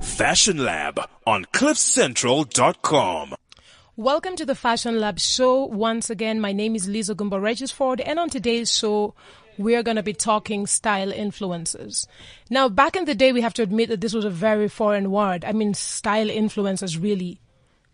Fashion Lab on cliffcentral.com. Welcome to the Fashion Lab show. Once again, my name is Lisa Gumbo Regisford, and on today's show, we're going to be talking style influences. Now, back in the day, we have to admit that this was a very foreign word. I mean, style influences really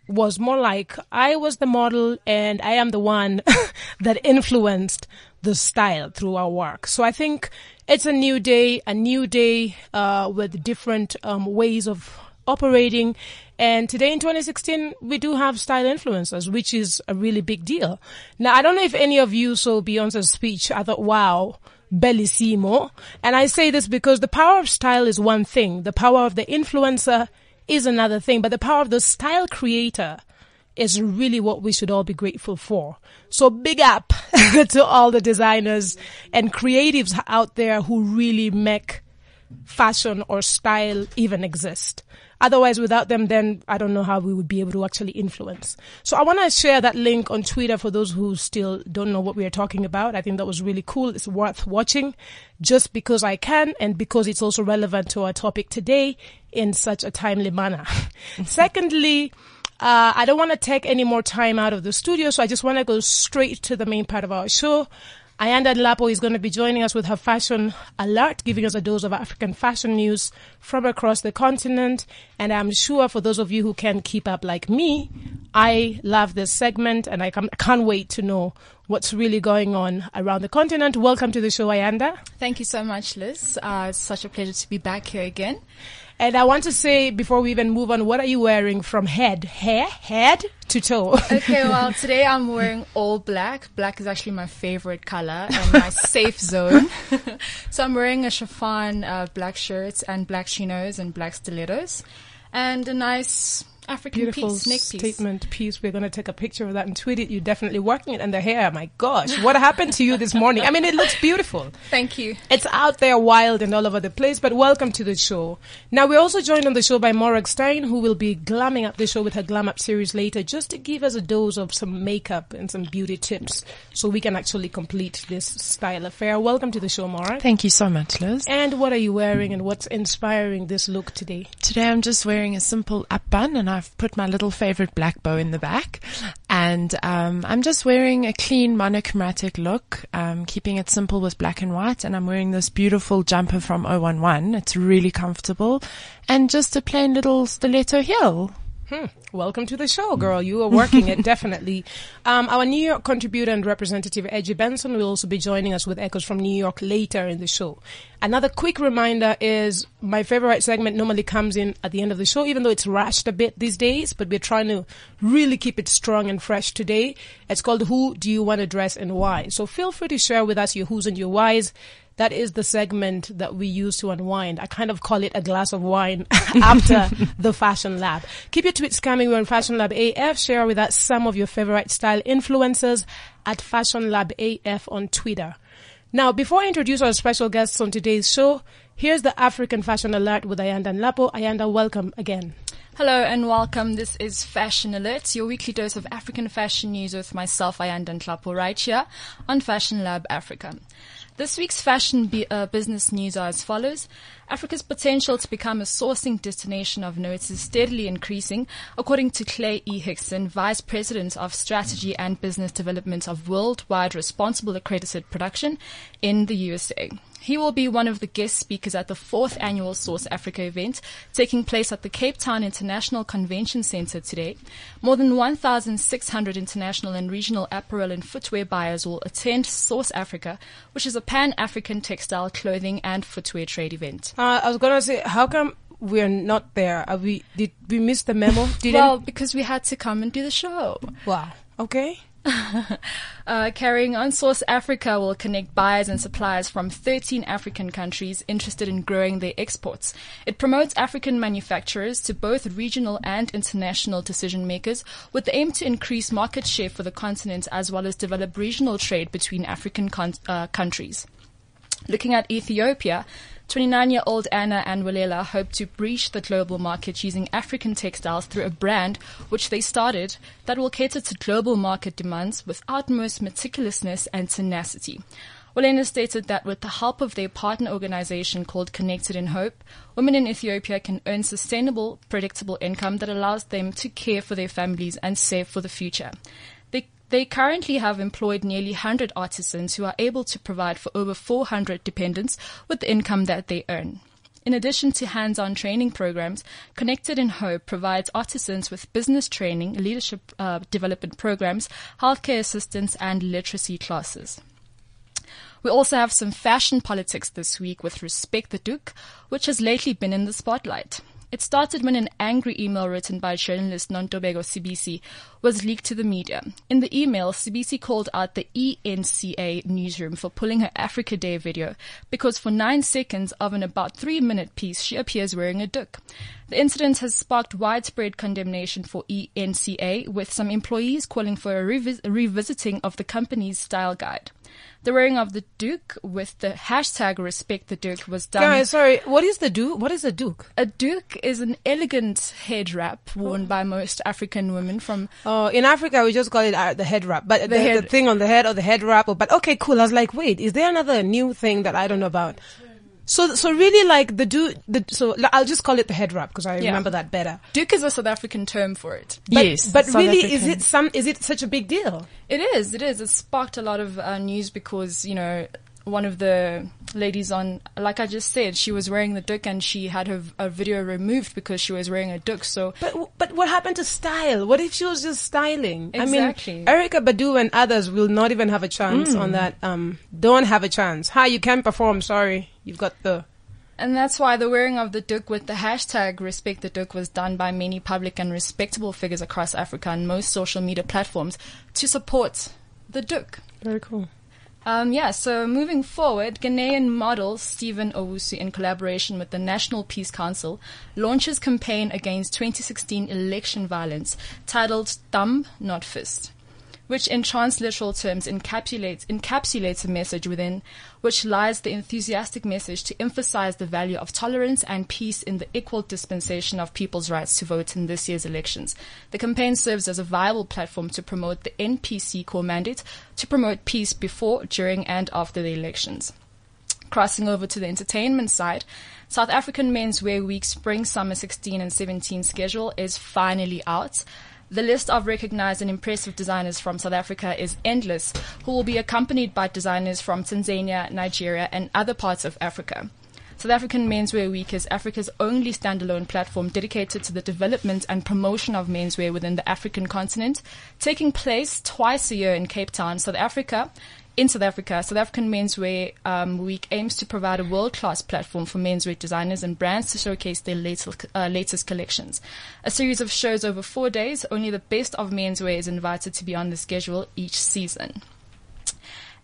was more like I was the model and I am the one that influenced the style through our work. So I think it's a new day, a new day uh, with different um, ways of operating. And today in 2016, we do have style influencers, which is a really big deal. Now, I don't know if any of you saw Beyonce's speech. I thought, wow, bellissimo. And I say this because the power of style is one thing. The power of the influencer is another thing, but the power of the style creator is really what we should all be grateful for. So big up to all the designers and creatives out there who really make fashion or style even exist. Otherwise, without them, then I don't know how we would be able to actually influence. So I want to share that link on Twitter for those who still don't know what we are talking about. I think that was really cool. It's worth watching just because I can and because it's also relevant to our topic today in such a timely manner. Secondly, uh, I don't want to take any more time out of the studio, so I just want to go straight to the main part of our show. Ayanda Nlapo is going to be joining us with her fashion alert, giving us a dose of African fashion news from across the continent. And I'm sure for those of you who can keep up like me, I love this segment and I can't wait to know what's really going on around the continent. Welcome to the show, Ayanda. Thank you so much, Liz. Uh, it's such a pleasure to be back here again. And I want to say before we even move on, what are you wearing from head, hair, head to toe? okay, well, today I'm wearing all black. Black is actually my favorite color and my safe zone. so I'm wearing a chiffon uh, black shirt and black chinos and black stilettos and a nice African Beautiful piece, neck piece. statement piece. We're going to take a picture of that and tweet it. You're definitely working it. And the hair, my gosh, what happened to you this morning? I mean, it looks beautiful. Thank you. It's out there wild and all over the place, but welcome to the show. Now, we're also joined on the show by Morag Stein, who will be glamming up the show with her Glam Up series later, just to give us a dose of some makeup and some beauty tips so we can actually complete this style affair. Welcome to the show, Morag. Thank you so much, Liz. And what are you wearing and what's inspiring this look today? Today I'm just wearing a simple up bun and I've put my little favorite black bow in the back. And um, I'm just wearing a clean monochromatic look, um, keeping it simple with black and white. And I'm wearing this beautiful jumper from 011. It's really comfortable. And just a plain little stiletto heel. Hmm. Welcome to the show, girl. You are working it definitely. Um, our New York contributor and representative Edgy Benson will also be joining us with echoes from New York later in the show. Another quick reminder is my favorite segment normally comes in at the end of the show, even though it's rushed a bit these days, but we're trying to really keep it strong and fresh today. It's called Who Do You Want to Dress and Why? So feel free to share with us your who's and your whys that is the segment that we use to unwind. I kind of call it a glass of wine after the Fashion Lab. Keep your tweets coming. We're on Fashion Lab AF. Share with us some of your favorite style influencers at Fashion Lab AF on Twitter. Now, before I introduce our special guests on today's show, here's the African Fashion Alert with Ayanda Nlapo. Ayanda, welcome again. Hello and welcome. This is Fashion Alert, your weekly dose of African fashion news with myself, Ayanda Nlapo, right here on Fashion Lab Africa. This week's fashion uh, business news are as follows. Africa's potential to become a sourcing destination of notes is steadily increasing, according to Clay E. Hickson, Vice President of Strategy and Business Development of Worldwide Responsible Accredited Production in the USA. He will be one of the guest speakers at the fourth annual Source Africa event taking place at the Cape Town International Convention Center today. More than 1,600 international and regional apparel and footwear buyers will attend Source Africa, which is a pan-African textile, clothing and footwear trade event. Uh, I was going to say, how come we're not there? Are we, did we miss the memo? Did well, because we had to come and do the show. Wow. Okay. uh, carrying on, Source Africa will connect buyers and suppliers from 13 African countries interested in growing their exports. It promotes African manufacturers to both regional and international decision makers with the aim to increase market share for the continent as well as develop regional trade between African con- uh, countries. Looking at Ethiopia, 29-year-old Anna Anwilela hope to breach the global market using African textiles through a brand which they started that will cater to global market demands with utmost meticulousness and tenacity. Olena stated that with the help of their partner organization called Connected in Hope, women in Ethiopia can earn sustainable, predictable income that allows them to care for their families and save for the future. They, currently have employed nearly 100 artisans who are able to provide for over 400 dependents with the income that they earn. In addition to hands-on training programs, Connected in Hope provides artisans with business training, leadership uh, development programs, healthcare assistance, and literacy classes. We also have some fashion politics this week with Respect the Doek, which has lately been in the spotlight. It started when an angry email written by journalist Nontobeko Sibisi was leaked to the media. In the email, Sibisi called out the ENCA newsroom for pulling her Africa Day video because for nine seconds of an about three minute piece, she appears wearing a doek. The incident has sparked widespread condemnation for ENCA, with some employees calling for a, revis- revisiting of the company's style guide. The wearing of the Doek with the hashtag respect the Doek was done. Guys, sorry. What is the Doek? What is a Doek? A Doek is an elegant head wrap worn by most African women from Oh, in Africa we just call it uh, the head wrap, but the, the, head- thing on the head or the head wrap. Or, but okay, cool. I was like, wait, is there another new thing that I don't know about? So, so really, like the do the so I'll just call it the head wrap because I Yeah. remember that better. Doek is a South African term for it. But, yes. but South really, is it some? Is it such a big deal? It is. It is. It sparked a lot of uh, news because you know one of the ladies on, like I just said, she was wearing the duck and she had her a video removed because she was wearing a duck. So But but what happened to style? What if she was just styling? Exactly. I mean, Erykah Badu and others will not even have a chance on that. Um, don't have a chance. Hi, you can perform. Sorry, you've got the. And that's why the wearing of the duck with the hashtag respect the duck was done by many public and respectable figures across Africa and most social media platforms to support the duck. Very cool. Um, yeah, so moving forward, Ghanaian model Stephen Owusu, in collaboration with the National Peace Council, launches campaign against 2016 election violence titled Thumb, Not Fist, which in transliteral terms encapsulates, encapsulates a message within which lies the enthusiastic message to emphasize the value of tolerance and peace in the equal dispensation of people's rights to vote in this year's elections. The campaign serves as a viable platform to promote the NPC core mandate to promote peace before, during, and after the elections. Crossing over to the entertainment side, South African Men's Wear Week Spring Summer 16 and 17 schedule is finally out. The list of recognized and impressive designers from South Africa is endless, who will be accompanied by designers from Tanzania, Nigeria, and other parts of Africa. South African Menswear Week is Africa's only standalone platform dedicated to the development and promotion of menswear within the African continent, taking place twice a year in Cape Town, South Africa. In South Africa, South African Menswear um, Week aims to provide a world-class platform for menswear designers and brands to showcase their latest, uh, latest collections. A series of shows over four days. Only the best of menswear is invited to be on the schedule each season.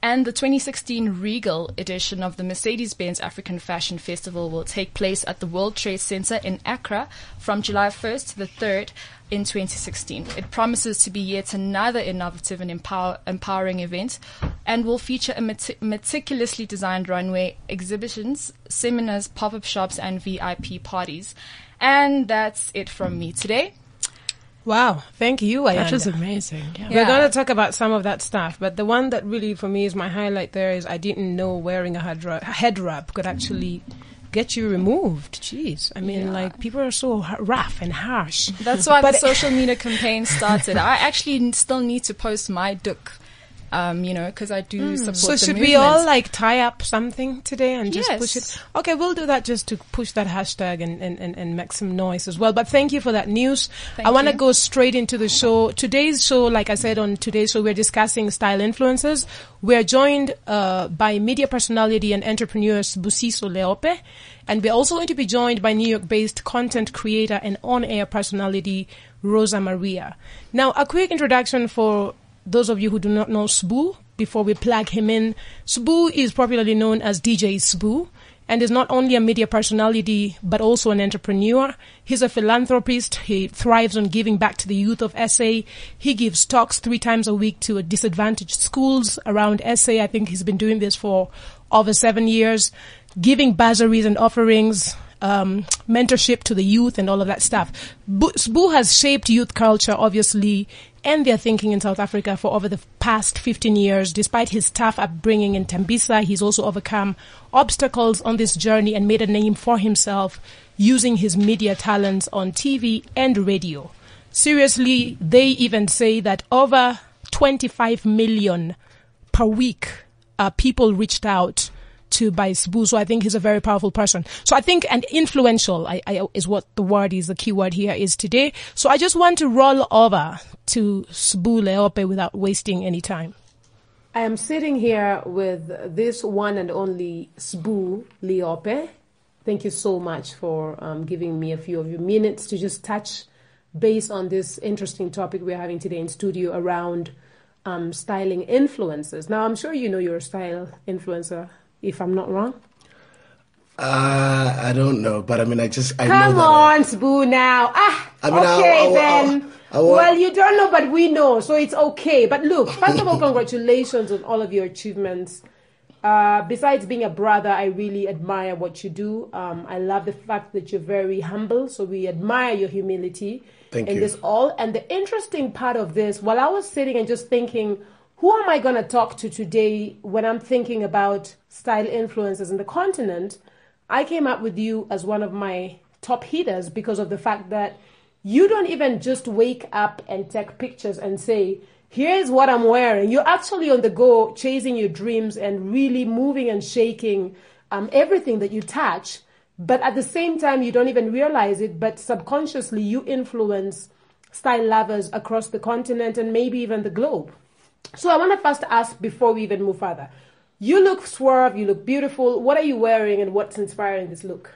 And the 2016 Regal edition of the Mercedes-Benz African Fashion Festival will take place at the World Trade Center in Accra from July 1st to the 3rd in 2016. It promises to be yet another innovative and empower, empowering event and will feature a meti- meticulously designed runway, exhibitions, seminars, pop-up shops, and VIP parties. And that's it from me today. Wow, thank you, Ayanda. That was amazing. Yeah. We're Yeah. going to talk about some of that stuff, but the one that really for me is my highlight there is I didn't know wearing a head wrap, head wrap could actually get you removed. Jeez, I mean, Yeah. like people are so rough and harsh. That's why But- the social media campaign started. I actually still need to post my duck, um, you know, because I do support So the should movement. we all like tie up something today and just push it? Okay, we'll do that just to push that hashtag and, and, and, and make some noise as well. But thank you for that news. Thank I want to go straight into the show. Today's show, like I said on today's show, we're discussing style influencers. We're joined uh, by media personality and entrepreneurs Busiso Leope. And we're also going to be joined by New York-based content creator and on-air personality Rosa Maria. Now, a quick introduction for those of you who do not know Sbu, before we plug him in, Sbu is popularly known as DJ Sbu and is not only a media personality but also an entrepreneur. He's a philanthropist. He thrives on giving back to the youth of SA. He gives talks three times a week to disadvantaged schools around SA. I think he's been doing this for over seven years, giving bursaries and offerings um, mentorship to the youth and all of that stuff. Bu- Sbu has shaped youth culture, obviously, and their thinking in South Africa for over the past 15 years. Despite his tough upbringing in Tembisa, he's also overcome obstacles on this journey and made a name for himself using his media talents on TV and radio. Seriously, they even say that over 25 million per week uh, people reached out to by Sbu. So I think he's a very powerful person. So I think and influential I, I, is what the word is, the key word here is today. So I just want to roll over to Sbu Leope without wasting any time. I am sitting here with this one and only Sbu Leope. Thank you so much for um, giving me a few of your minutes to just touch base on this interesting topic we're having today in studio around um, styling influencers. Now, I'm sure you know you're a style influencer, if I'm not wrong. Uh, I don't know, but I mean, I just I Come know that on, Sbu, now. Ah, I mean, I- okay I- I- then. I- I well, you don't know, but we know, so it's okay. But look, first of all, congratulations on all of your achievements. Uh, besides being a brother, I really admire what you do. Um, I love the fact that you're very humble, so we admire your humility Thank in you. this all. And the interesting part of this, while I was sitting and just thinking, who am I going to talk to today when I'm thinking about style influencers in the continent? I came up with you as one of my top hitters because of the fact that you don't even just wake up and take pictures and say, here's what I'm wearing. You're actually on the go, chasing your dreams and really moving and shaking um, everything that you touch. But at the same time, you don't even realize it, but subconsciously, you influence style lovers across the continent and maybe even the globe. So I want to first ask before we even move further. You look swerve, you look beautiful. What are you wearing and what's inspiring this look?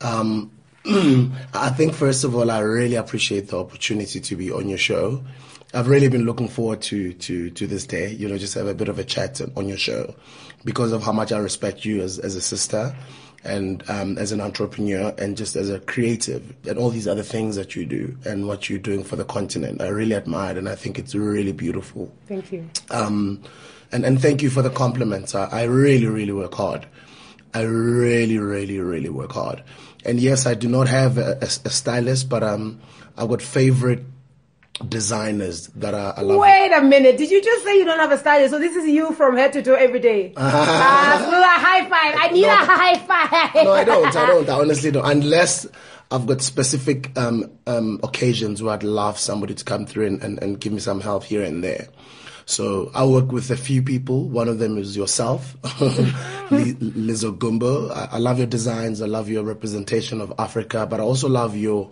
Um, I think first of all, I really appreciate the opportunity to be on your show. I've really been looking forward to to to this day. You know, just have a bit of a chat on your show because of how much I respect you as as a sister and um, as an entrepreneur and just as a creative and all these other things that you do and what you're doing for the continent. I really admire it and I think it's really beautiful. Thank you. Um, and, and thank you for the compliments. I, I really, really work hard. I really, really, really work hard. And yes, I do not have a, a, a stylist, but um, I've got favorite designers that are love. Wait a minute. Did you just say you don't have a stylist? So this is you from head to toe every day. Ah, Sbu, a high five. I need No. a high five. No, I don't. I don't. I honestly don't. Unless I've got specific um, um, occasions where I'd love somebody to come through and, and, and give me some help here and there. So I work with a few people. One of them is yourself, Li- Lizzo Gumbo. I, I love your designs. I love your representation of Africa, but I also love your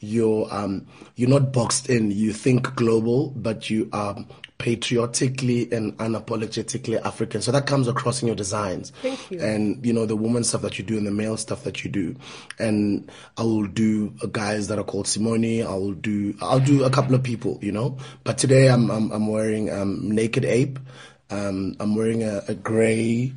your um you're not boxed in. You think global, but you are patriotically and unapologetically African. So that comes across in your designs. Thank you. And you know the woman stuff that you do and the male stuff that you do. And I will do guys that are called Simone. I will do I'll do a couple of people, you know. But today I'm I'm, I'm wearing um naked ape. Um I'm wearing a, a grey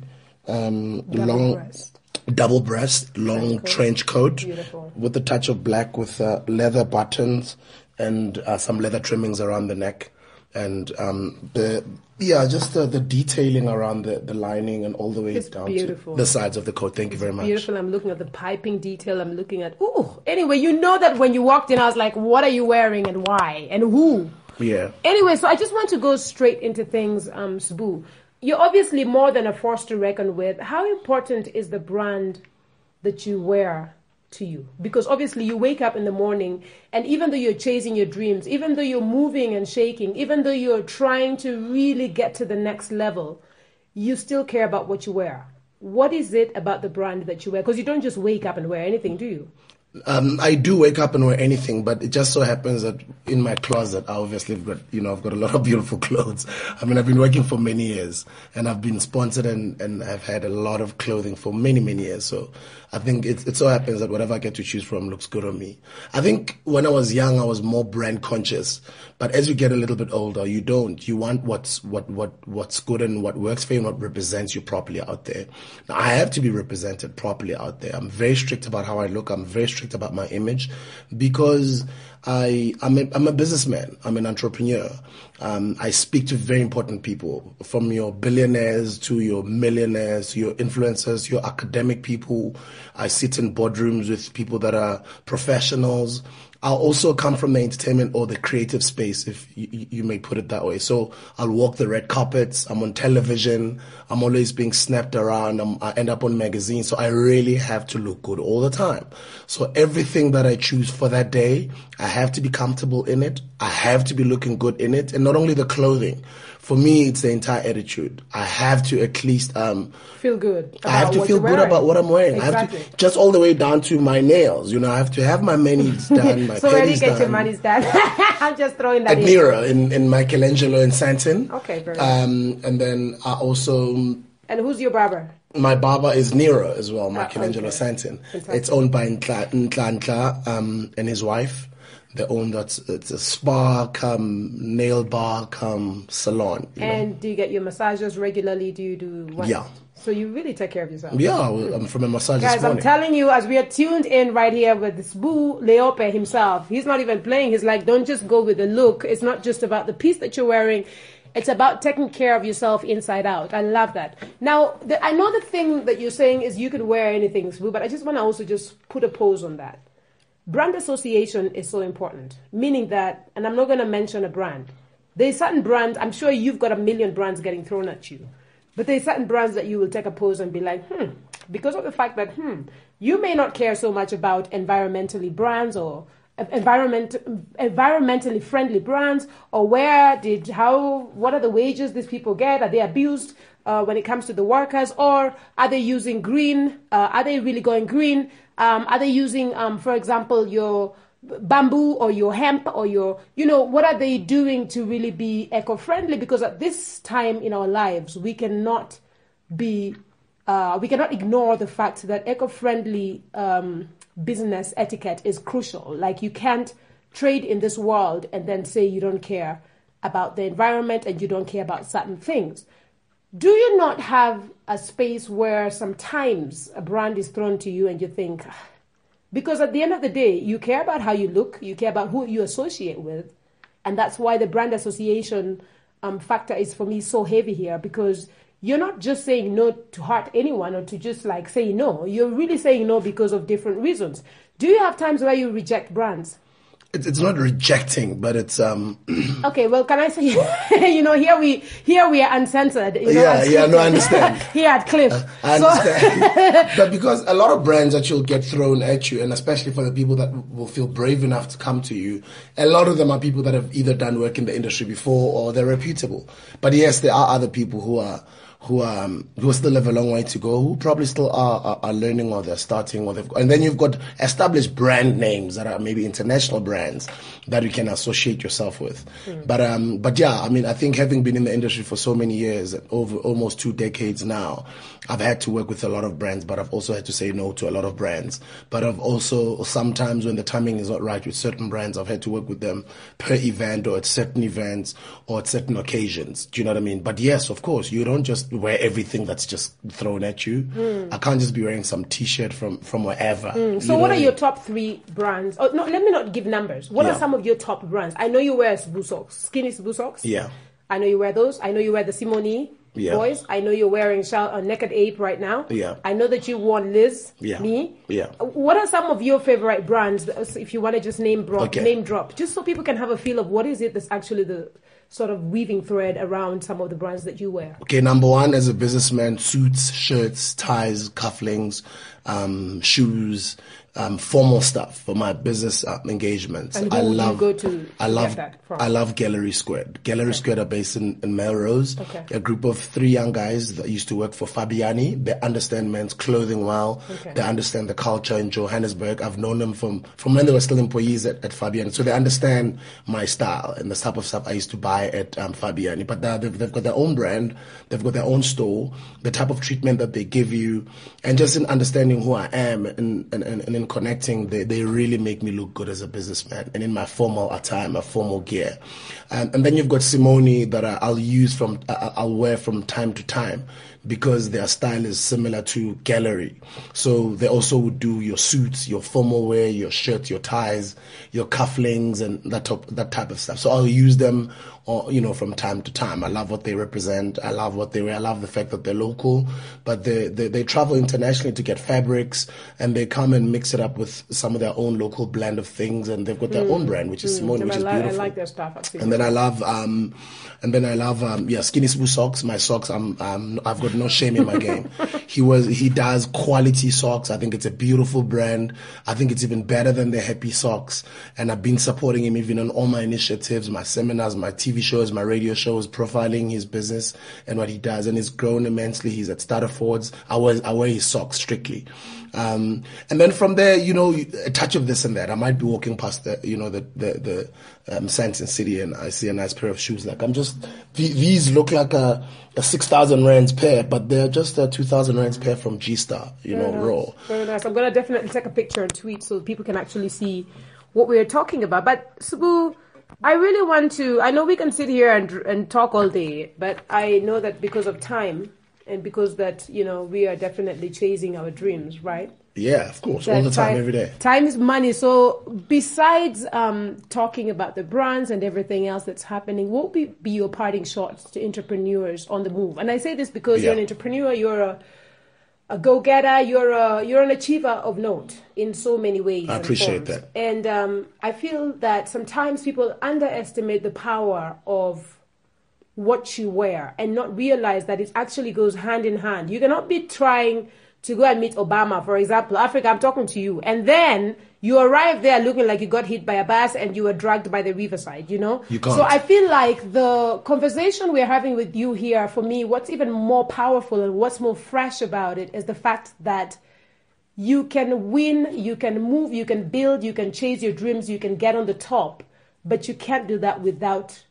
um long breast. Double breast, long trench coat, Beautiful. with a touch of black with uh, leather buttons and uh, some leather trimmings around the neck. And um, the yeah, just the, the detailing around the, the lining and all the way It's down beautiful. to the sides of the coat. Thank you very much. Beautiful. I'm looking at the piping detail. I'm looking at. Ooh. Anyway, you know that when you walked in, I was like, "What are you wearing and why and who?" Yeah. Anyway, so I just want to go straight into things, um, Sbu. You're obviously more than a force to reckon with. How important is the brand that you wear to you? Because obviously you wake up in the morning and even though you're chasing your dreams, even though you're moving and shaking, even though you're trying to really get to the next level, you still care about what you wear. What is it about the brand that you wear? Because you don't just wake up and wear anything, do you? Um, I do wake up and wear anything, but it just so happens that in my closet, I obviously have got, you know, I've got a lot of beautiful clothes. I mean, I've been working for many years and I've been sponsored and, and I've had a lot of clothing for many, many years. So I think it, it so happens that whatever I get to choose from looks good on me. I think when I was young, I was more brand conscious, but as you get a little bit older, you don't. You want what's, what, what, what's good and what works for you and what represents you properly out there. Now, I have to be represented properly out there. I'm very strict about how I look. I'm very strict strict about my image because I, I'm a, I'm a businessman. I'm an entrepreneur. Um, I speak to very important people from your billionaires to your millionaires, your influencers, your academic people. I sit in boardrooms with people that are professionals. I'll also come from the entertainment or the creative space, if you, you, may put it that way. So I'll walk the red carpets. I'm on television. I'm always being snapped around. I'm, i end up on magazines. So I really have to look good all the time. So everything that I choose for that day, I have to be comfortable in it. I have to be looking good in it. And not only the clothing, for me, it's the entire attitude. I have to at least um, feel good. I have to feel good about what I'm wearing. Exactly. I have to just all the way down to my nails. You know, I have to have my manis done, my so where do you get done. your manis done? I'm just throwing that at in. Mira in in Michelangelo in Sandton. Okay, very. Um, and then I also. And who's your barber? My barber is Nero as well, Michelangelo ah, okay. Sandton. It's owned by Nkla, Nkla, Nkla um, and his wife. They own that it's a spa come nail bar come salon. And know? do you get your massages regularly? Do you do what? Yeah. So you really take care of yourself. Yeah, I'm from a massage. Guys, I'm telling you, as we are tuned in right here with this Boo Leope himself, he's not even playing. He's like, don't just go with the look. It's not just about the piece that you're wearing. It's about taking care of yourself inside out. I love that. Now, the, I know the thing that you're saying is you can wear anything, Boo, but I just want to also just put a pose on that brand association is so important, meaning that, and I'm not going to mention a brand. There's certain brands, I'm sure you've got a million brands getting thrown at you, but there's certain brands that you will take a pose and be like, hmm, because of the fact that, hmm, you may not care so much about environmentally brands or environment environmentally friendly brands or where did how what are the wages these people get? Are they abused uh, when it comes to the workers? Or are they using green uh, are they really going green um, are they using, um, for example, your bamboo or your hemp or your, you know, what are they doing to really be eco friendly? Because at this time in our lives, we cannot be, uh, we cannot ignore the fact that eco friendly um, business etiquette is crucial. Like, you can't trade in this world and then say you don't care about the environment and you don't care about certain things. Do you not have a space where sometimes a brand is thrown to you and you think, ah, because at the end of the day, you care about how you look, you care about who you associate with, and that's why the brand association um, factor is for me so heavy here because you're not just saying no to hurt anyone or to just like say no. You're really saying no because of different reasons. Do you have times where you reject brands? It's, it's not rejecting, but it's um. okay, well, can I say, you know, here we here we are uncensored. You know, yeah, yeah, no, I understand. here at Cliff, uh, I understand. but because a lot of brands that you'll get thrown at you, and especially for the people that will feel brave enough to come to you, a lot of them are people that have either done work in the industry before or they're reputable. But yes, there are other people who are who um who still have a long way to go, who probably still are, are, are learning or they're starting or they've and then you've got established brand names that are maybe international brands that you can associate yourself with. Mm. But um but yeah, I mean I think having been in the industry for so many years, over almost two decades now, I've had to work with a lot of brands, but I've also had to say no to a lot of brands. But I've also sometimes when the timing is not right with certain brands, I've had to work with them per event or at certain events or at certain occasions. Do you know what I mean? But yes, of course, you don't just wear everything that's just thrown at you. Mm. I can't just be wearing some T-shirt from from wherever. Mm. So, what are your top three brands? Oh, no, let me not give numbers. What yeah. are some of your top brands? I know you wear Sbu socks, skinny Sbu socks. Yeah. I know you wear those. I know you wear the Simone yeah. boys. I know you're wearing a uh, Naked Ape right now. Yeah. I know that you won Liz. Yeah. Me. Yeah. What are some of your favorite brands? If you want to just name drop, okay. name drop, just so people can have a feel of what is it that's actually the sort of weaving thread around some of the brands that you wear? Okay, number one, as a businessman, suits, shirts, ties, cufflinks, um, shoes, um, formal stuff for my business uh, engagements. And who I love. go to I love. I love Gallery Squared. Gallery okay. Squared are based in, in Melrose. Okay. A group of three young guys that used to work for Fabiani. They understand men's clothing well. Okay. They understand the culture in Johannesburg. I've known them from from when they were still employees at, at Fabiani, so they understand my style and the type of stuff I used to buy at um, Fabiani. But they've, they've got their own brand. They've got their own store. The type of treatment that they give you, and just in understanding who I am and and, and, and in connecting, they, they really make me look good as a businessman and in my formal attire, my formal gear. Um, and then you've got Simone that I, will use from, I'll wear from time to time because their style is similar to gallery. So they also would do your suits, your formal wear, your shirts, your ties, your cufflinks, and that top, that type of stuff. So I'll use them, or you know, from time to time. I love what they represent. I love what they wear. I love the fact that they're local, but they they, they travel internationally to get fabrics, and they come and mix it up with some of their own local blend of things, and they've got their own brand, which is Simone, And which I, is li- I beautiful. like their stuff. And then I love, um, and then I love, um, yeah, Skinny Sbu socks. My socks, I'm, um, I've got no shame in my game. he was, he does quality socks. I think it's a beautiful brand. I think it's even better than the Happy socks. And I've been supporting him even on all my initiatives, my seminars, my TV shows, my radio shows, profiling his business and what he does. And he's grown immensely. He's at Starter Fords. I wear, I wear his socks strictly. Um, and then from there, you know, a touch of this and that. I might be walking past the, you know, the, the, the, um, City and I see a nice pair of shoes. Like I'm just, these look like a, a 6,000 rands pair, but they're just a 2,000 rands pair from G-Star, you know, raw. Very nice. I'm going to definitely take a picture and tweet so people can actually see what we're talking about. But Sbu, I really want to. I know we can sit here and and talk all day, but I know that because of time and because that you know we are definitely chasing our dreams, right? Yeah, of course. All the time, every day. Time is money. So besides um, talking about the brands and everything else that's happening, what would be, be your parting shots to entrepreneurs on the move? And I say this because you're an entrepreneur, you're a a go-getter, you're a you're an achiever of note in so many ways. I appreciate forms. that. And um, I feel that sometimes people underestimate the power of what you wear and not realize that it actually goes hand in hand. You cannot be trying to go and meet Obama, for example, Africa, I'm talking to you, and then you arrive there looking like you got hit by a bus and you were dragged by the riverside, you know? You can't. So I feel like the conversation we're having with you here, for me, what's even more powerful and what's more fresh about it is the fact that you can win, you can move, you can build, you can chase your dreams, you can get on the top, but you can't do that without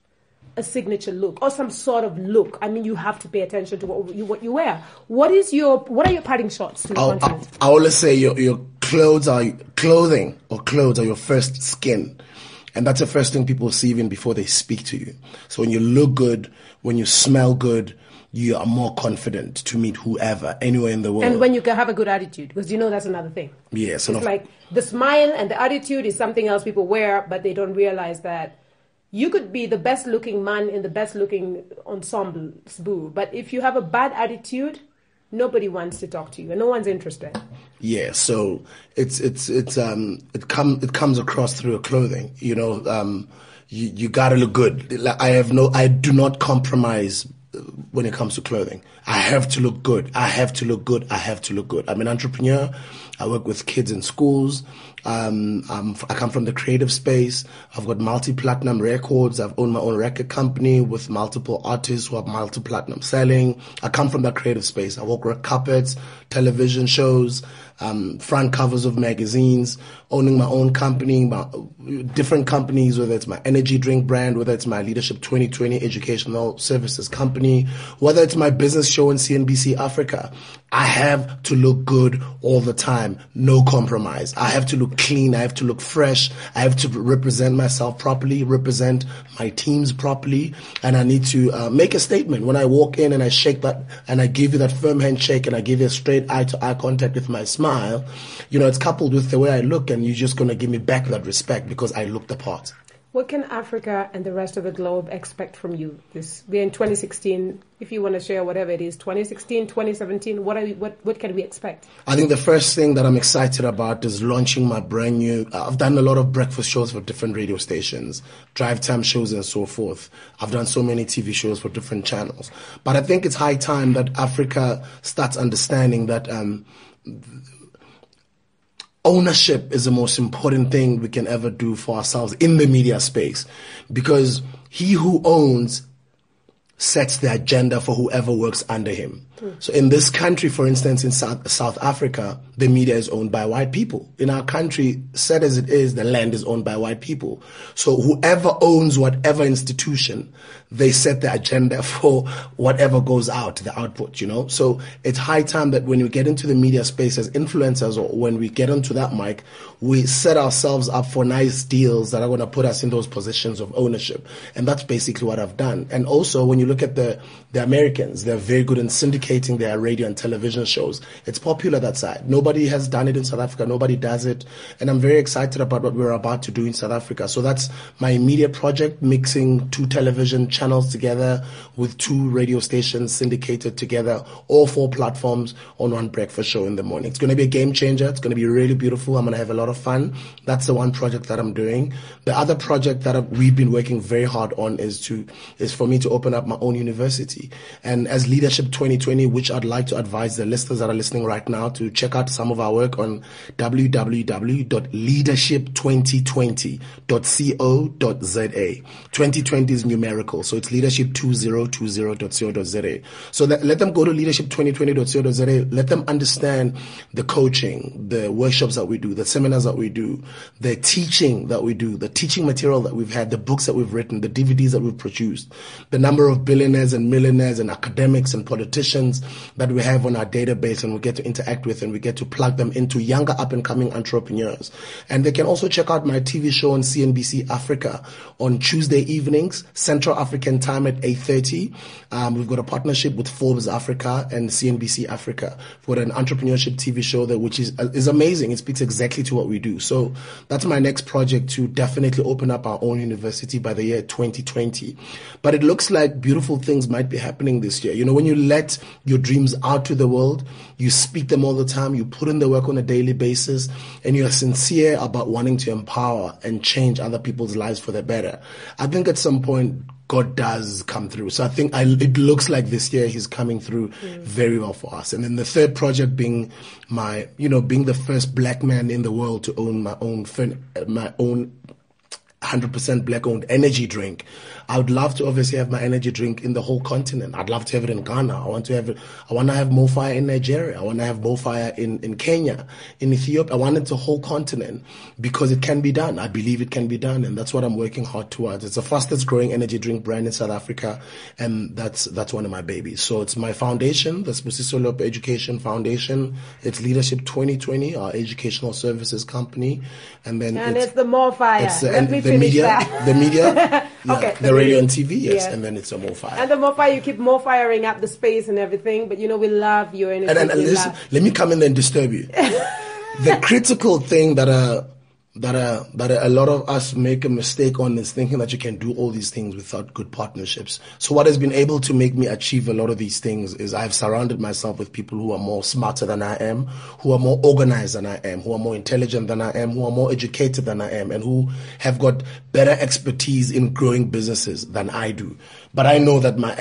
a signature look or some sort of look. I mean, you have to pay attention to what you, what you wear. What is your what are your parting shots to the I'll- I, always say your, your clothes are clothing or clothes are your first skin. And that's the first thing people see even before they speak to you. So when you look good, when you smell good, you are more confident to meet whoever, anywhere in the world. and when you can have a good attitude, because you know that's another thing. yes, It's like the smile and the attitude is something else people wear, but they don't realize that you could be the best looking man in the best looking ensemble, boo. But if you have a bad attitude, nobody wants to talk to you and no one's interested. Yeah, so it's it's it's um it come it comes across through your clothing. You know, um, you you gotta look good. Like, I have no, I do not compromise uh, when it comes to clothing. I have to look good. I have to look good. I have to look good. I'm an entrepreneur. I work with kids in schools. Um, I come from the creative space. I've got multi-platinum records. I've owned my own record company with multiple artists who are multi-platinum selling. I come from that creative space. I work red carpets, television shows, um, front covers of magazines, owning my own company, my, different companies, whether it's my energy drink brand, whether it's my Leadership 2020 educational services company, whether it's my business show in CNBC Africa. I have to look good all the time. No compromise. I have to look clean. I have to look fresh. I have to represent myself properly, represent my teams properly. And I need to uh, make a statement when I walk in and I shake that and I give you that firm handshake and I give you a straight eye to eye contact with my smile. You know, it's coupled with the way I look and you're just going to give me back that respect because I look the part. What can Africa and the rest of the globe expect from you? This we're in 2016. If you want to share whatever it is, 2016, 2017. What are we, what what can we expect? I think the first thing that I'm excited about is launching my brand new. uh, I've done a lot of breakfast shows for different radio stations, drive time shows, and so forth. I've done so many TV shows for different channels. But I think it's high time that Africa starts understanding that um, ownership is the most important thing we can ever do for ourselves in the media space because he who owns sets the agenda for whoever works under him. So in this country, for instance, in South, South Africa, the media is owned by white people. In our country, said as it is, the land is owned by white people. So whoever owns whatever institution, they set the agenda for whatever goes out, the output, you know? So it's high time that when we get into the media space as influencers or when we get onto that mic, we set ourselves up for nice deals that are going to put us in those positions of ownership. And that's basically what I've done. And also, when you look at the, the Americans, they're very good in syndicating syndicating their radio and television shows. It's popular that side. Nobody has done it in South Africa. Nobody does it. And I'm very excited about what we're about to do in South Africa. So that's my immediate project, mixing two television channels together with two radio stations syndicated together, all four platforms on one breakfast show in the morning. It's going to be a game changer. It's going to be really beautiful. I'm going to have a lot of fun. That's the one project that I'm doing. The other project that we've been working very hard on is to, is for me to open up my own university. And as Leadership 2020, which I'd like to advise the listeners that are listening right now to check out some of our work on www.leadership2020.co.za. 2020 is numerical, so it's leadership2020.co.za. So that, let them go to leadership2020.co.za. Let them understand the coaching, the workshops that we do, the seminars that we do, the teaching that we do, the teaching material that we've had, the books that we've written, the DVDs that we've produced, the number of billionaires and millionaires and academics and politicians that we have on our database and we get to interact with and we get to plug them into younger up and coming entrepreneurs. And they can also check out my TV show on CNBC Africa on Tuesday evenings, Central African time at 8.30. Um, we've got a partnership with Forbes Africa and CNBC Africa for an entrepreneurship TV show that which is is amazing. It speaks exactly to what we do. So that's my next project to definitely open up our own university by the year 2020. But it looks like beautiful things might be happening this year. You know, when you let your dreams out to the world, you speak them all the time, you put in the work on a daily basis, and you are sincere about wanting to empower and change other people's lives for the better. I think at some point God does come through. So I think I, it looks like this year He's coming through mm. very well for us. And then the third project being my, you know, being the first black man in the world to own my own, my own 100% black owned energy drink. I would love to obviously have my energy drink in the whole continent. I'd love to have it in Ghana. I want to have it. I want to have MoFire in Nigeria. I want to have MoFire in, in Kenya, in Ethiopia. I want it the whole continent because it can be done. I believe it can be done. And that's what I'm working hard towards. It's the fastest growing energy drink brand in South Africa. And that's, that's one of my babies. So it's my foundation, the Sibusiso Leope Education Foundation. It's Leadership 2020, our educational services company. And then and it's, it's the MoFire. It's, uh, me the media, the media, yeah, Okay, the radio and TV, yes, Yeah. and then it's a more fire. And the more fire, you keep more firing up the space and everything. But you know, we love your energy. And, and, and listen, let me come in there and disturb you. the critical thing that uh, that uh, that a lot of us make a mistake on is thinking that you can do all these things without good partnerships. So what has been able to make me achieve a lot of these things is I've surrounded myself with people who are more smarter than I am, who are more organized than I am, who are more intelligent than I am, who are more educated than I am, and who have got better expertise in growing businesses than I do. But I know that my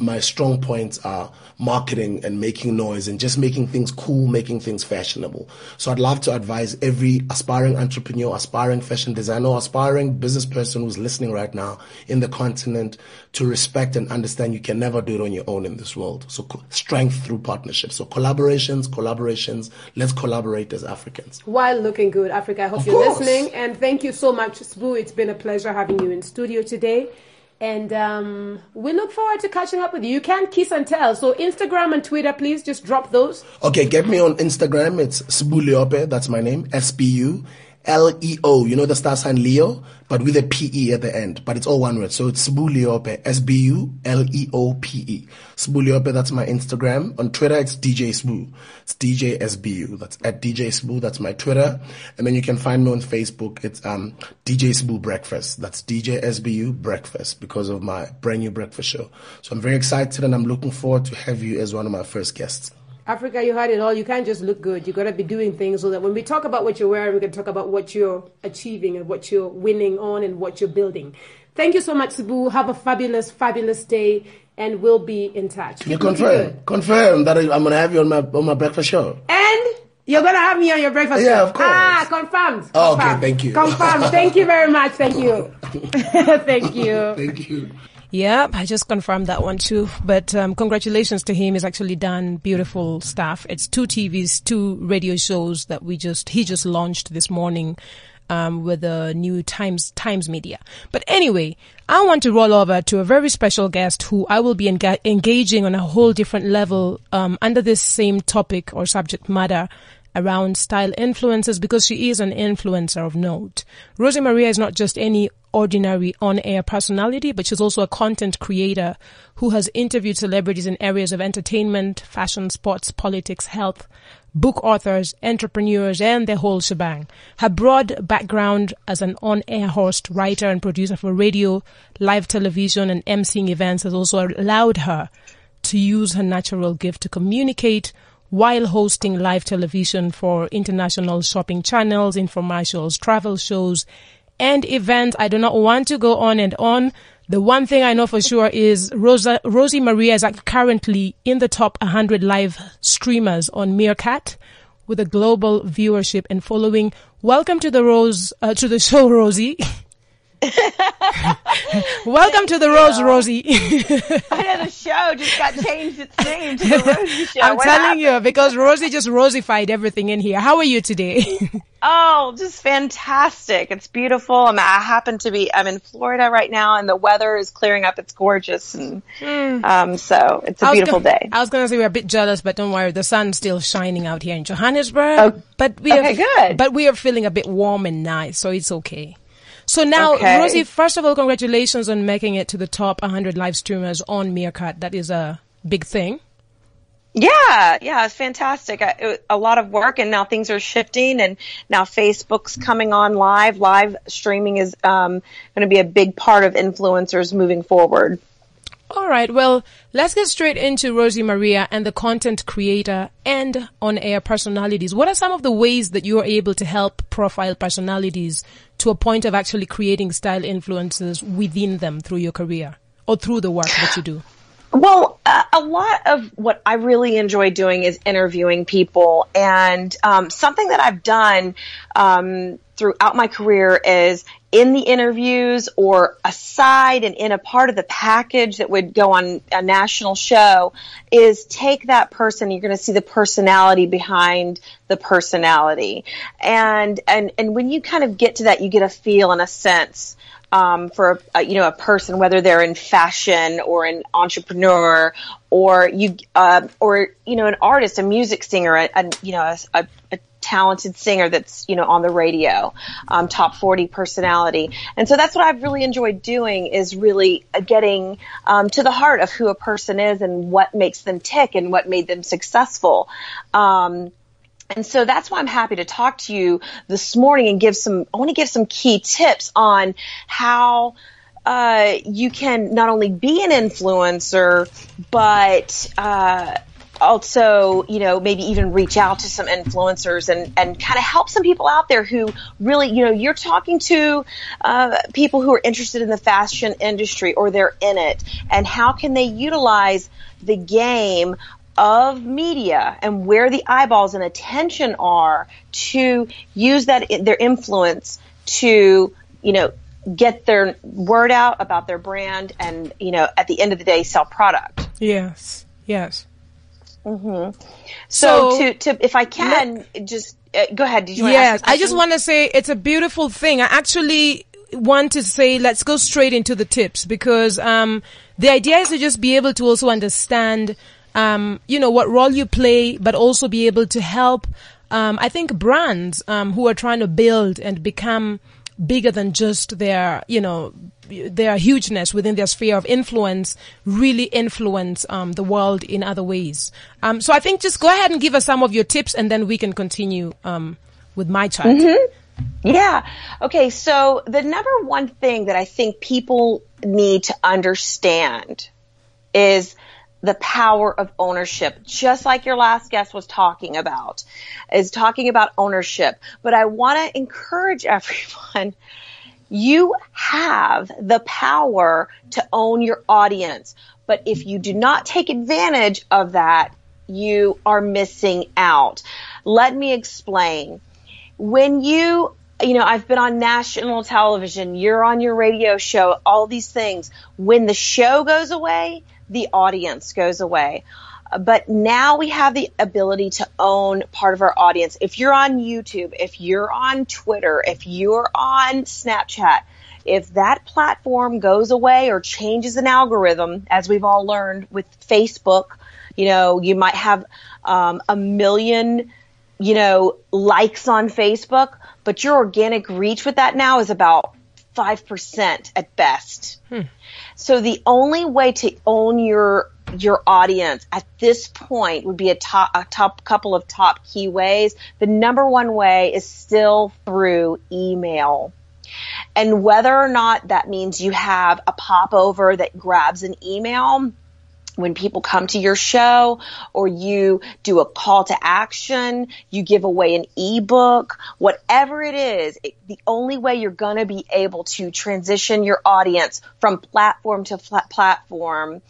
my strong points are marketing and making noise and just making things cool, making things fashionable. So I'd love to advise every aspiring entrepreneur, aspiring fashion designer, aspiring business person who's listening right now in the continent to respect and understand you can never do it on your own in this world. So strength through partnerships. So collaborations, collaborations. Let's collaborate as Africans. While looking good, Africa, I hope Of you're course. listening. And thank you so much, Sbu. It's been a pleasure having you in studio today. And um, we look forward to catching up with you. You can kiss and tell. So Instagram and Twitter, please just drop those. Okay, get me on Instagram. It's Sbuliope. That's my name. S B U L E O. You know the star sign Leo, but with a P E at the end. But it's all one word. So it's Sbuliope. S B U L E O P E. Sbuliope. That's my Instagram. On Twitter, it's DJ Sbu. It's DJ SBU. That's at DJ Sbu. That's my Twitter. And then you can find me on Facebook. It's um DJ Sbu Breakfast. That's DJ SBU Breakfast because of my brand new breakfast show. So I'm very excited and I'm looking forward to have you as one of my first guests. Africa, you had it all. You can't just look good. You got to be doing things so that when we talk about what you're wearing, we can talk about what you're achieving and what you're winning on and what you're building. Thank you so much, Sbu. Have a fabulous, fabulous day, and we'll be in touch. Can you Keep confirm? Confirm that I'm gonna have you on my on my breakfast show. And you're gonna have me on your breakfast. Yeah, show. of course. Ah, confirmed. Oh, okay, thank you. Confirmed. thank you very much. Thank you. thank you. Thank you. Yep, I just confirmed that one too. But um, congratulations to him. He's actually done beautiful stuff. It's two TVs, two radio shows that we just he just launched this morning um, with the new Times Times Media. But anyway, I want to roll over to a very special guest who I will be enga- engaging on a whole different level um, under this same topic or subject matter around style influencers because she is an influencer of note. Rosie Maria is not just any ordinary on-air personality, but she's also a content creator who has interviewed celebrities in areas of entertainment, fashion, sports, politics, health, book authors, entrepreneurs, and the whole shebang. Her broad background as an on-air host, writer, and producer for radio, live television, and emceeing events has also allowed her to use her natural gift to communicate while hosting live television for international shopping channels, infomercials, travel shows, and events. I do not want to go on and on. The one thing I know for sure is Rosa, Rosie Maria is currently in the top 100 live streamers on Meerkat with a global viewership and following. Welcome to the Rose, uh, to the show, Rosie. Welcome to the Rose, Rosie. I know the show just got changed its name to the Rosie Show. I'm What telling happened? you because Rosie just rosified everything in here. How are you today? Oh, just fantastic. It's beautiful. I'm, I happen to be, I'm in Florida right now and the weather is clearing up. It's gorgeous. And, um, so it's a beautiful day. I was going to say we're a bit jealous, but don't worry, the sun's still shining out here in Johannesburg. Oh, but we okay, are, good. But we are feeling a bit warm and nice, so it's okay. So now, Okay. Rosie, first of all, congratulations on making it to the top 100 live streamers on Meerkat. That is a big thing. Yeah, yeah, it's fantastic. I, it, a lot of work, and now things are shifting, and now Facebook's coming on live. Live streaming is um, going to be a big part of influencers moving forward. All right. Well, let's get straight into Rosie Maria and the content creator and on-air personalities. What are some of the ways that you are able to help profile personalities to a point of actually creating style influences within them through your career or through the work that you do? Well, a lot of what I really enjoy doing is interviewing people, and um, something that I've done um, throughout my career is in the interviews or aside and in a part of the package that would go on a national show is take that person you're going to see the personality behind the personality. And and and when you kind of get to that you get a feel and a sense um, for a, you know a person, whether they're in fashion or an entrepreneur or you uh, or you know an artist, a music singer, a, a you know a, a, a talented singer that's you know on the radio, um, top forty personality, and so that's what I've really enjoyed doing is really getting um, to the heart of who a person is and what makes them tick and what made them successful. Um, and so that's why I'm happy to talk to you this morning and give some, I want to give some key tips on how uh, you can not only be an influencer, but uh, also, you know, maybe even reach out to some influencers and, and kind of help some people out there who really, you know, you're talking to uh, people who are interested in the fashion industry or they're in it, and how can they utilize the game of media and where the eyeballs and attention are to use that their influence to you know get their word out about their brand and you know at the end of the day sell product Yes. Yes. So, So- to, to if i can just uh, go ahead did you Yes. to ask a I just want to say it's a beautiful thing. I actually want to say let's go straight into the tips because um, the idea is to just be able to also understand um, you know what role you play, but also be able to help. Um, I think brands um, who are trying to build and become bigger than just their you know their hugeness within their sphere of influence really influence um, the world in other ways. Um, so I think just go ahead and give us some of your tips, and then we can continue um, with my chat. Yeah. Okay. So the number one thing that I think people need to understand is the power of ownership, just like your last guest was talking about, is talking about ownership. But I want to encourage everyone. You have the power to own your audience. But if you do not take advantage of that, you are missing out. Let me explain when you you know i've been on national television you're on your radio show all these things when the show goes away the audience goes away but now we have the ability to own part of our audience if you're on youtube if you're on twitter if you're on snapchat if that platform goes away or changes an algorithm as we've all learned with facebook you know you might have um, a million you know, likes on Facebook, but your organic reach with that now is about 5% at best. So the only way to own your your audience at this point would be a top a top couple of top key ways. The number one way is still through email. And whether or not that means you have a popover that grabs an email when people come to your show or you do a call to action, you give away an ebook, whatever it is, it, the only way you're going to be able to transition your audience from platform to flat platform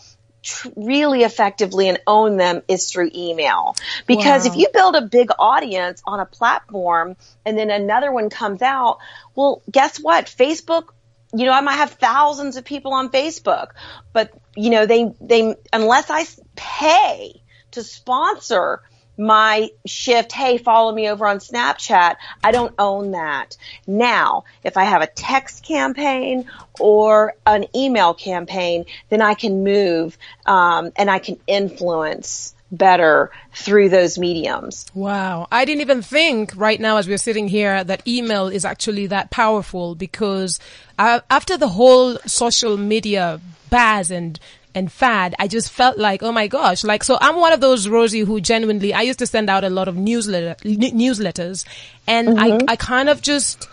tr- really effectively and own them is through email. Because Wow. if you build a big audience on a platform and then another one comes out, well, guess what? Facebook you know, I might have thousands of people on Facebook, but you know, they, they, unless I pay to sponsor my shift, hey, follow me over on Snapchat, I don't own that. Now, if I have a text campaign or an email campaign, then I can move, um, and I can influence better through those mediums. Wow. I didn't even think right now as we're sitting here that email is actually that powerful because uh, after the whole social media buzz and and fad, I just felt like, oh my gosh, like, so I'm one of those Rosie who genuinely, I used to send out a lot of newsletter, n- newsletters and I, mm-hmm. I kind of just,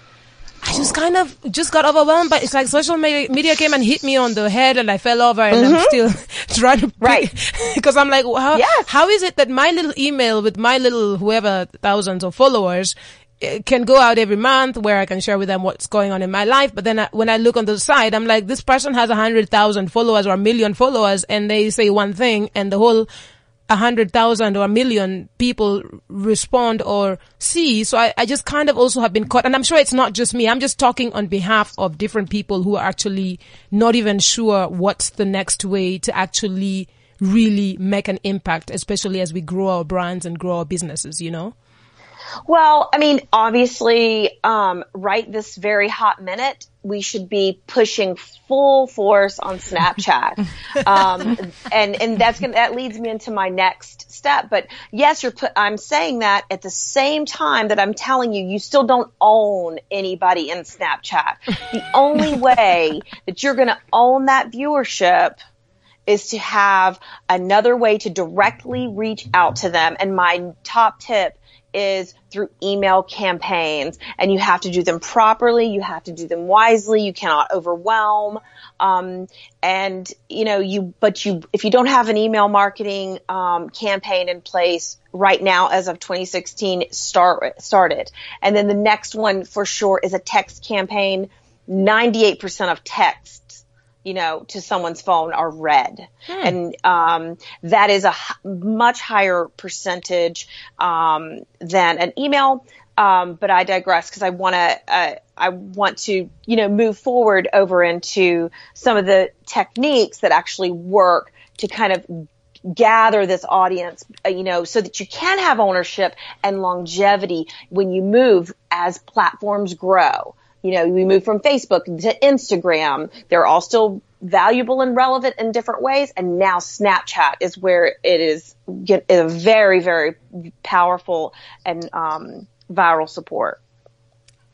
I just kind of just got overwhelmed, but it's like social media, came and hit me on the head and I fell over and I'm mm-hmm. still trying to, Right. because I'm like, how, Yes. how is it that my little email with my little whoever thousands of followers Uh, can go out every month where I can share with them what's going on in my life. But then I, when I look on the side, I'm like, this person has a hundred thousand followers or a million followers and they say one thing and the whole a hundred thousand or a million people respond or see. So I, I just kind of also have been caught, and I'm sure it's not just me. I'm just talking on behalf of different people who are actually not even sure what's the next way to actually really make an impact, especially as we grow our brands and grow our businesses, you know? Well, I mean, obviously, um, right this very hot minute, we should be pushing full force on Snapchat. um, and, and that's to, that leads me into my next step. But yes, you're put, I'm saying that at the same time that I'm telling you, you still don't own anybody in Snapchat. The only way that you're going to own that viewership is to have another way to directly reach out to them. And my top tip is through email campaigns and you have to do them properly. You have to do them wisely. You cannot overwhelm. Um, and you know, you, but you, if you don't have an email marketing, um, campaign in place right now as of 2016, start, start it. And then the next one for sure is a text campaign. 98% of texts you know, to someone's phone are read. And, um, that is a h- much higher percentage, um, than an email. Um, but I digress because I want to, uh, I want to, you know, move forward over into some of the techniques that actually work to kind of gather this audience, uh, you know, so that you can have ownership and longevity when you move as platforms grow. You know, we move from Facebook to Instagram. They're all still valuable and relevant in different ways. And now Snapchat is where it is a very, very powerful and um, viral support.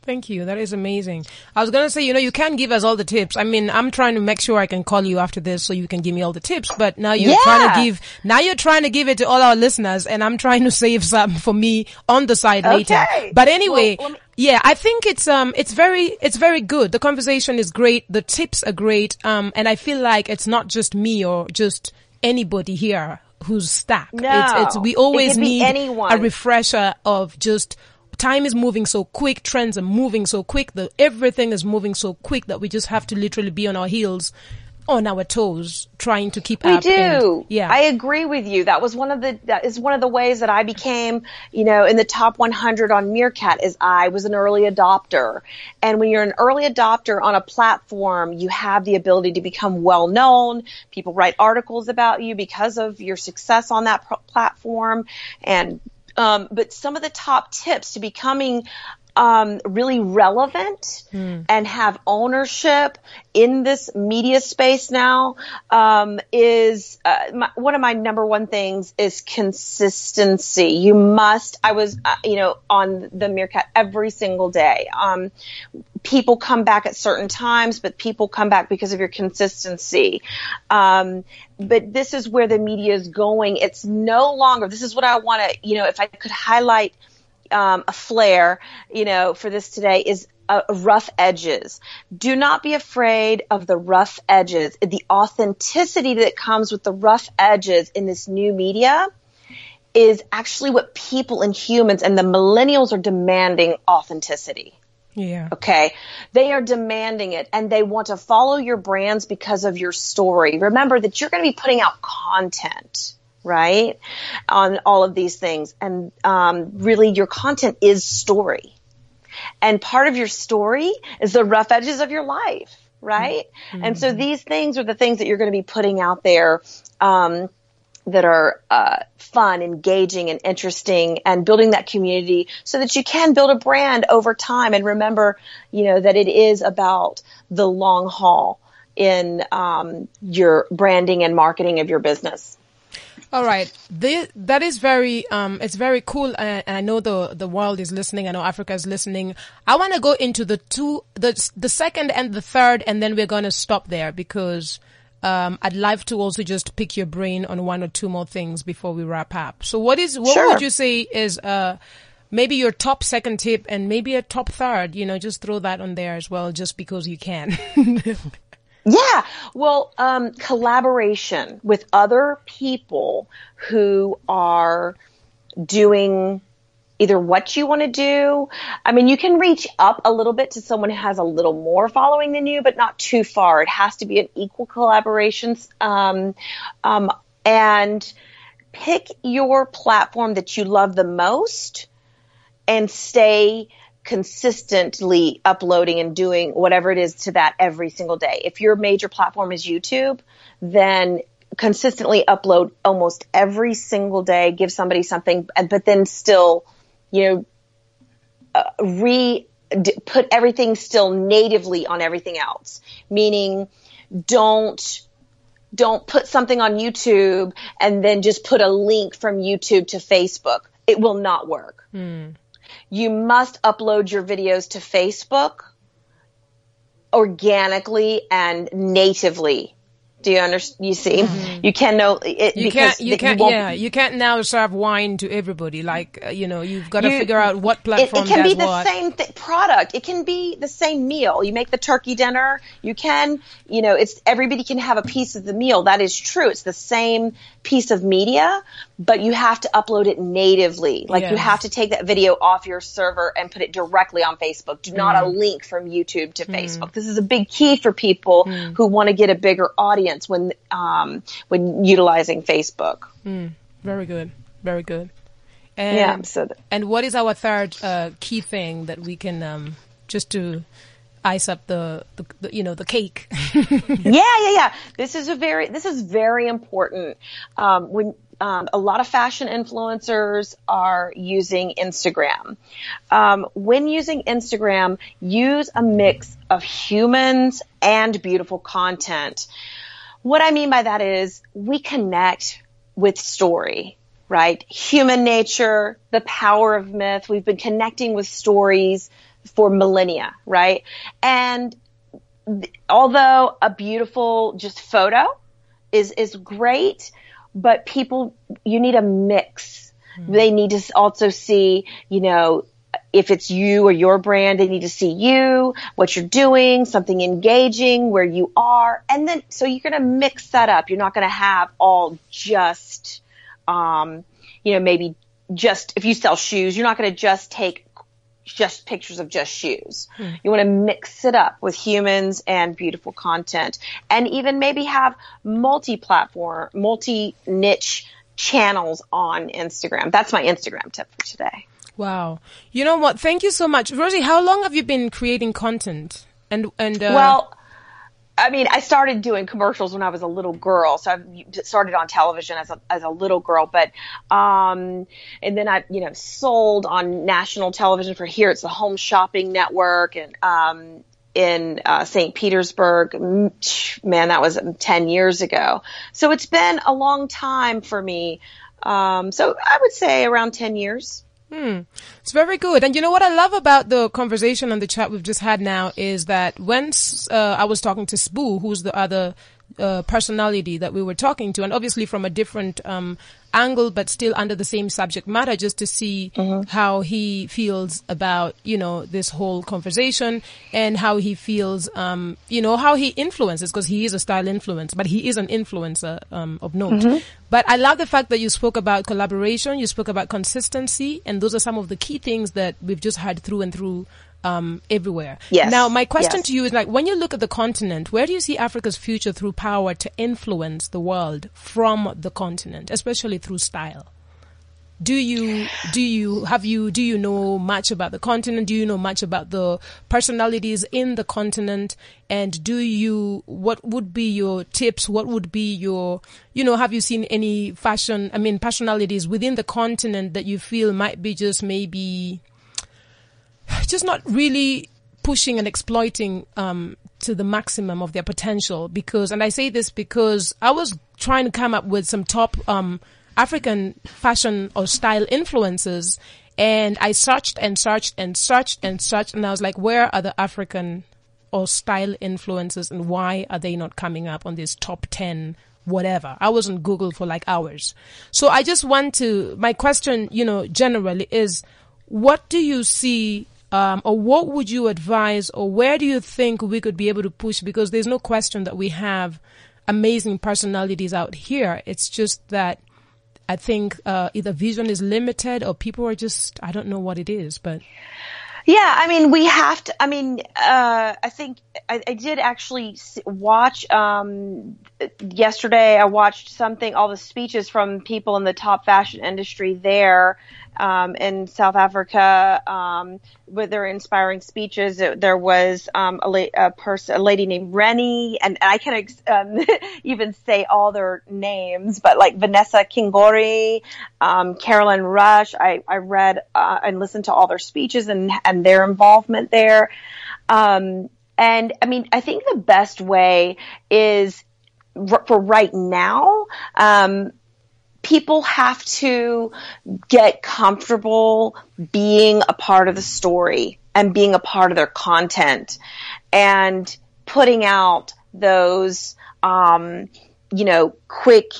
Thank you. That is amazing. I was gonna say, you know, you can give us all the tips. I mean, I'm trying to make sure I can call you after this so you can give me all the tips, but now you're Yeah. trying to give, now you're trying to give it to all our listeners and I'm trying to save some for me on the side later. But anyway, Well, yeah, I think it's, um, it's very, it's very good. The conversation is great. The tips are great. Um, and I feel like it's not just me or just anybody here who's stuck. No. It's, it's, we always be need anyone. a refresher of just time is moving so quick, trends are moving so quick, that everything is moving so quick that we just have to literally be on our heels, on our toes, trying to keep We up. do. and- yeah. I agree with you. That was one of the, that is one of the ways that I became, you know, in the top 100 on Meerkat is I was an early adopter. And when you're an early adopter on a platform, you have the ability to become well known. People write articles about you because of your success on that pro- platform. And, um, but some of the top tips to becoming um, really relevant and have ownership in this media space now um, is uh, my, one of my number one things is consistency. You must. I was, uh, you know, on the Meerkat every single day. Um, people come back at certain times, but people come back because of your consistency. Um, but this is where the media is going. It's no longer. This is what I want to. You know, if I could highlight um, a flair, you know, for this today is uh, rough edges. Do not be afraid of the rough edges. The authenticity that comes with the rough edges in this new media is actually what people and humans and the millennials are demanding authenticity. Yeah. Okay. They are demanding it and they want to follow your brands because of your story. Remember that you're going to be putting out content right? On all of these things. And um, really, your content is story. And part of your story is the rough edges of your life, right? Mm-hmm. And so these things are the things that you're going to be putting out there. Um, that are uh, fun, engaging, and interesting, and building that community so that you can build a brand over time. And remember, you know, that it is about the long haul in um, your branding and marketing of your business. All right, this, that is very um, it's very cool, and I know the the world is listening. I know Africa is listening. I want to go into the two, the the second and the third, and then we're going to stop there because um, I'd like to also just pick your brain on one or two more things before we wrap up. So, what is what Sure. would you say is uh, maybe your top second tip and maybe a top third? You know, just throw that on there as well, just because you can. Yeah. Well, um, collaboration with other people who are doing either what you want to do. I mean, you can reach up a little bit to someone who has a little more following than you, but not too far. It has to be an equal collaboration. Um, um, and pick your platform that you love the most and stay consistently uploading and doing whatever it is to that every single day. If your major platform is YouTube, then consistently upload almost every single day, give somebody something, but then still, you know, uh, re, put everything still natively on everything else. Meaning, don't, don't put something on YouTube and then just put a link from YouTube to Facebook. It will not work you must upload your videos to Facebook organically and natively. Do you understand? You see, you can know it Mm-hmm. You can't, you can't, won't- yeah, you can't now serve wine to everybody. Like, uh, you know, you've got to You- figure out what It, platform it can does be the what. same th- product. It can be the same meal. You make the turkey dinner. You can, you know, it's everybody can have a piece of the meal. That is true. It's the same piece of media, but you have to upload it natively. Like you have to take that video off your server and put it directly on Facebook. Do not Mm. a link from YouTube to Facebook. This is a big key for people Mm. who want to get a bigger audience when um, when utilizing Facebook. Very good. Very good. And, Yeah, so th- and what is our third uh, key thing that we can um, just to ice up the, the, the you know the cake? yeah, yeah, yeah. This is a very, this is very important. Um, when um, a lot of fashion influencers are using Instagram. Um, when using Instagram, use a mix of humans and beautiful content. What I mean by that is we connect with story, right? Human nature, the power of myth. We've been connecting with stories for millennia, right? And although a beautiful just photo is is great, but people you need a mix. Hmm. They need to also see, you know, if it's you or your brand, they need to see you, what you're doing, something engaging, where you are, and then so you're going to mix that up. You're not going to have all just, um, you know, maybe just if you sell shoes, you're not going to just take just pictures of just shoes. You want to mix it up with humans and beautiful content and even maybe have multi-platform, multi-niche channels on Instagram. That's my Instagram tip for today. Wow. You know what? Thank you so much, Rosie. How long have you been creating content? And and uh, well, I mean, I started doing commercials when I was a little girl. So I started on television as a, as a little girl, but, um, and then I, you know, sold on national television for here. It's the Home Shopping Network and, um, in uh, St. Petersburg. Man, that was 10 years ago. So it's been a long time for me. Um, so I would say around 10 years. Hmm. It's very good. And you know what I love about the conversation and the chat we've just had now is that when uh, I was talking to Sbu, who's the other uh, personality that we were talking to, and obviously from a different um, angle, but still under the same subject matter, just to see mm-hmm. how he feels about you know this whole conversation and how he feels, um, you know, how he influences because he is a style influence, but he is an influencer um, of note. Mm-hmm. But I love the fact that you spoke about collaboration, you spoke about consistency, and those are some of the key things that we've just had through and through um, everywhere. Yes. Now, my question yes. to you is like, when you look at the continent, where do you see Africa's future through power to influence the world from the continent, especially through style? Do you, do you, have you, do you know much about the continent? Do you know much about the personalities in the continent? And do you, what would be your tips? What would be your, you know, have you seen any fashion, I mean, personalities within the continent that you feel might be just maybe, just not really pushing and exploiting um, to the maximum of their potential. Because, and I say this because I was trying to come up with some top um, African fashion or style influences, and I searched and searched and searched and searched, and I was like, where are the African or style influences, and why are they not coming up on this top ten? Whatever. I was on Google for like hours. So I just want to, my question, you know, generally is, what do you see um, or what would you advise, or where do you think we could be able to push? Because there's no question that we have amazing personalities out here. It's just that I think uh, either vision is limited, or people are just I don't know what it is, but. Yeah, I mean, we have to. I mean, uh, I think I, I did actually watch um, yesterday. I watched something, all the speeches from people in the top fashion industry there, um, in South Africa um, with their inspiring speeches. There was um, a, la- a person, a lady named Rennie, and, and I can't um, even say all their names, but like Vanessa Kingori, um, Caroline Rush. I, I read uh, and listened to all their speeches and and their involvement there. Um, and I mean, I think the best way is for right now, um, people have to get comfortable being a part of the story and being a part of their content and putting out those, um, you know, quick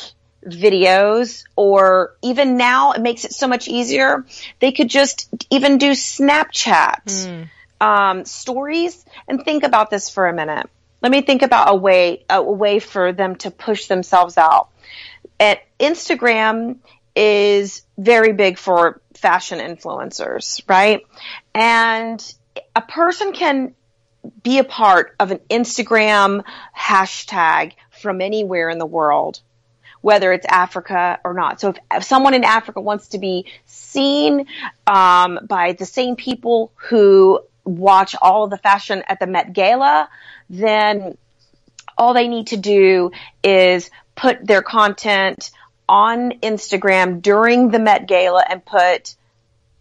videos or even now it makes it so much easier. They could just even do Snapchat, mm. um, stories and think about this for a minute. Let me think about a way, a way for them to push themselves out at Instagram is very big for fashion influencers, right? And a person can be a part of an Instagram hashtag from anywhere in the world, whether it's Africa or not. So if, if someone in Africa wants to be seen um, by the same people who watch all of the fashion at the Met Gala, then all they need to do is put their content on Instagram during the Met Gala and put,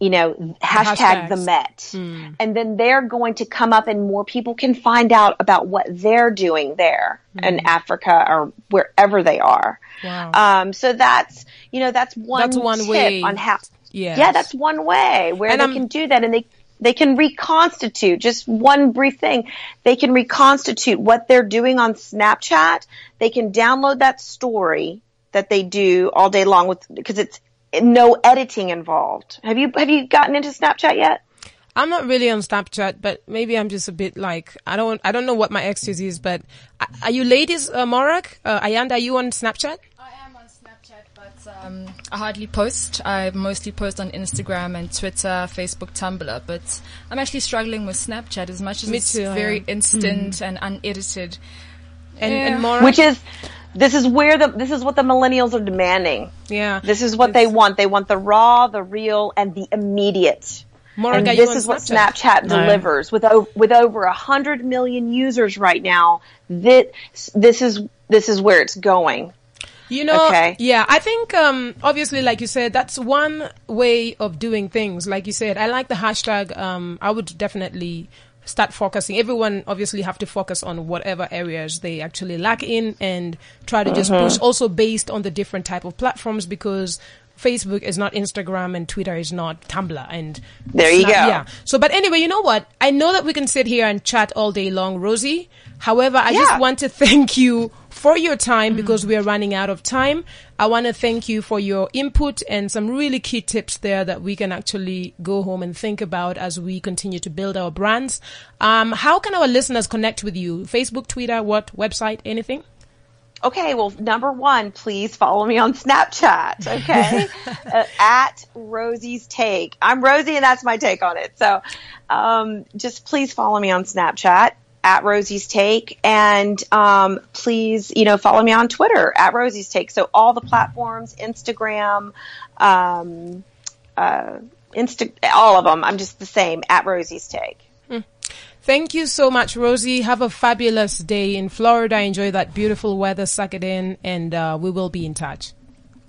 you know, hashtag Hashtags. the Met. Mm. And then they're going to come up and more people can find out about what they're doing there mm. in hmm. Africa or wherever they are. Wow. Um, so that's, you know, that's one, that's one way on how, yes. yeah, that's one way where and they I'm, can do that and they, they can reconstitute just one brief thing. They can reconstitute what they're doing on Snapchat. They can download that story that they do all day long with, because it's no editing involved. Have you, have you gotten into Snapchat yet? I'm not really on Snapchat, but maybe I'm just a bit like, I don't, I don't know what my excuse is, but are you ladies, uh, Morag? Uh, Ayanda, are you on Snapchat? I am on Snapchat, but um, I hardly post. I mostly post on Instagram and Twitter, Facebook, Tumblr. But I'm actually struggling with Snapchat as much as Me it's too, very instant mm. and unedited. And, yeah. and more, which is this is where the this is what the millennials are demanding. Yeah, this is what it's, they want. They want the raw, the real, and the immediate. Maura, and this is what Snapchat? Snapchat delivers with o- with over a hundred million users right now. This this is this is where it's going. You know, Okay. yeah, I think um, obviously, like you said, that's one way of doing things. Like you said, I like the hashtag. Um, I would definitely start focusing. Everyone obviously have to focus on whatever areas they actually lack in, and try to just Mm-hmm. push. Also based on the different type of platforms, because Facebook is not Instagram and Twitter is not Tumblr, and There you Snap- go. Yeah. So, but anyway, you know what? I know that we can sit here and chat all day long, Rosie. However, I just want to thank you for your time because we are running out of time. I want to thank you for your input and some really key tips there that we can actually go home and think about as we continue to build our brands. Um, how can our listeners connect with you? Facebook, Twitter, what website, anything? Okay, well, number one, please follow me on Snapchat. Okay, uh, at Rosie's Take. I'm Rosie, and that's my take on it. So, um, just please follow me on Snapchat at Rosie's Take, and um, please, you know, follow me on Twitter at Rosie's Take. So all the platforms, Instagram, um, uh, Insta, all of them. I'm just the same at Rosie's Take. Thank you so much, Rosie. Have a fabulous day in Florida. Enjoy that beautiful weather. Suck it in, and uh, we will be in touch.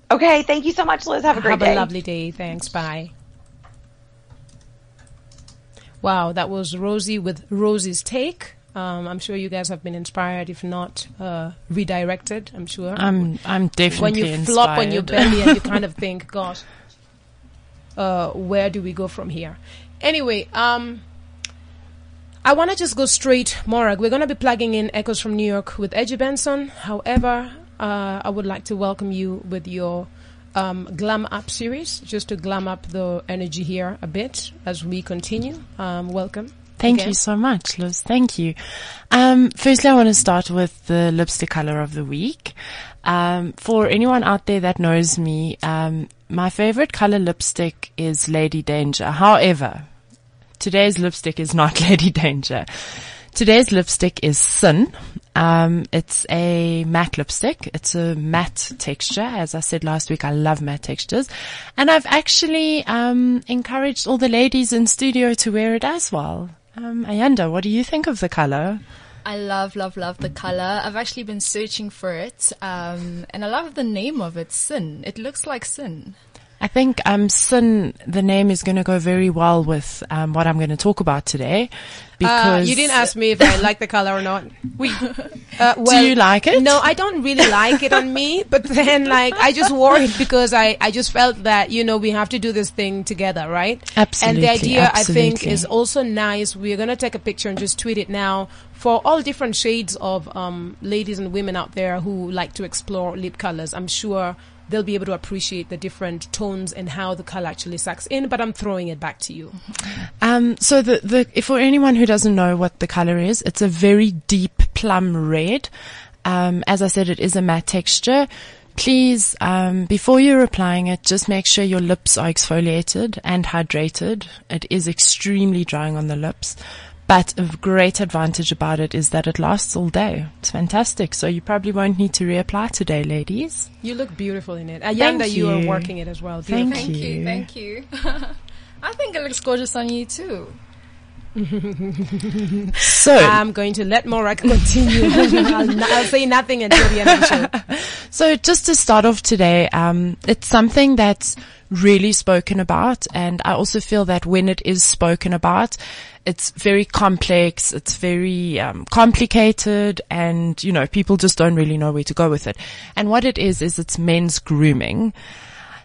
Okay, thank you so much, Liz. Have a great Have day. a lovely day. Thanks. Bye. Wow, that was Rosie with Rosie's take. Um, I'm sure you guys have been inspired, if not uh, redirected. I'm sure. I'm I'm when definitely you flop on your belly and you kind of think, "Gosh, uh, where do we go from here?" Anyway, um, I want to just go straight, Morag. We're going to be plugging in Echoes from New York with Edgy Benson. However, uh, I would like to welcome you with your um, Glam Up series, just to glam up the energy here a bit as we continue. Um, welcome. Thank again. you so much, Liz. Thank you. Um, firstly, I want to start with the lipstick color of the week. Um, for anyone out there that knows me, um, my favorite color lipstick is Lady Danger. However, today's lipstick is not Lady Danger. Today's lipstick is Sin. Um, it's a matte lipstick. It's a matte texture. As I said last week, I love matte textures. And I've actually, um, encouraged all the ladies in studio to wear it as well. Um, Ayanda, what do you think of the color? I love, love, love the color. I've actually been searching for it, um, and I love the name of it, Sin. It looks like sin. I think um, Sin, the name is going to go very well with um, what I'm going to talk about today. Uh, Because you didn't ask me if I like the color or not. We, uh, well, you like it? No, I don't really like it on me. But then, like, I just wore it because I, I just felt that you know we have to do this thing together, right? Absolutely. And the Absolutely, idea I think is also nice. We're gonna take a picture and just tweet it now for all different shades of um, ladies and women out there who like to explore lip colors. I'm sure they'll be able to appreciate the different tones and how the color actually sucks in. But I'm throwing it back to you. Um, so the, the, if for anyone who doesn't know what the color is, it's a very deep plum red. Um, as I said, it is a matte texture. Please, um, before you're applying it, just make sure your lips are exfoliated and hydrated. It is extremely drying on the lips. But a great advantage about it is that it lasts all day. It's fantastic. So you probably won't need to reapply today, ladies. You look beautiful in it. Ayanda, you. are working it as well. Thank Beautiful. Thank you, you. thank you. I think it looks gorgeous on you too. So, I'm going to let Morag continue. I'll, I'll say nothing until the end of the show. So just to start off today, um, it's something that's really spoken about, and I also feel that when it is spoken about, it's very complex, it's very um, complicated, and you know people just don't really know where to go with it. And what it is is it's men's grooming.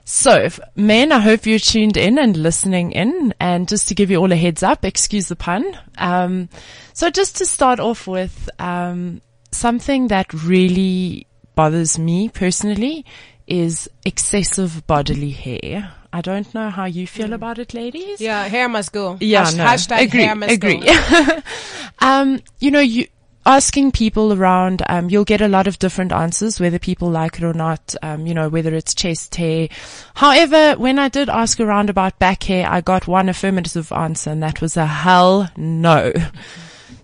So, men, I hope you're tuned in and listening in. And just to give you all a heads up, excuse the pun. Um, so just to start off with, um, something that really bothers me personally is excessive bodily hair. I don't know how you feel about it, ladies. Yeah, hair must go. Yeah, Hash- no. Hashtag agree, hair must agree. go. um, you know, you asking people around, um, you'll get a lot of different answers, whether people like it or not. Um, you know, whether it's chest hair. However, when I did ask around about back hair, I got one affirmative answer, and that was a hell no.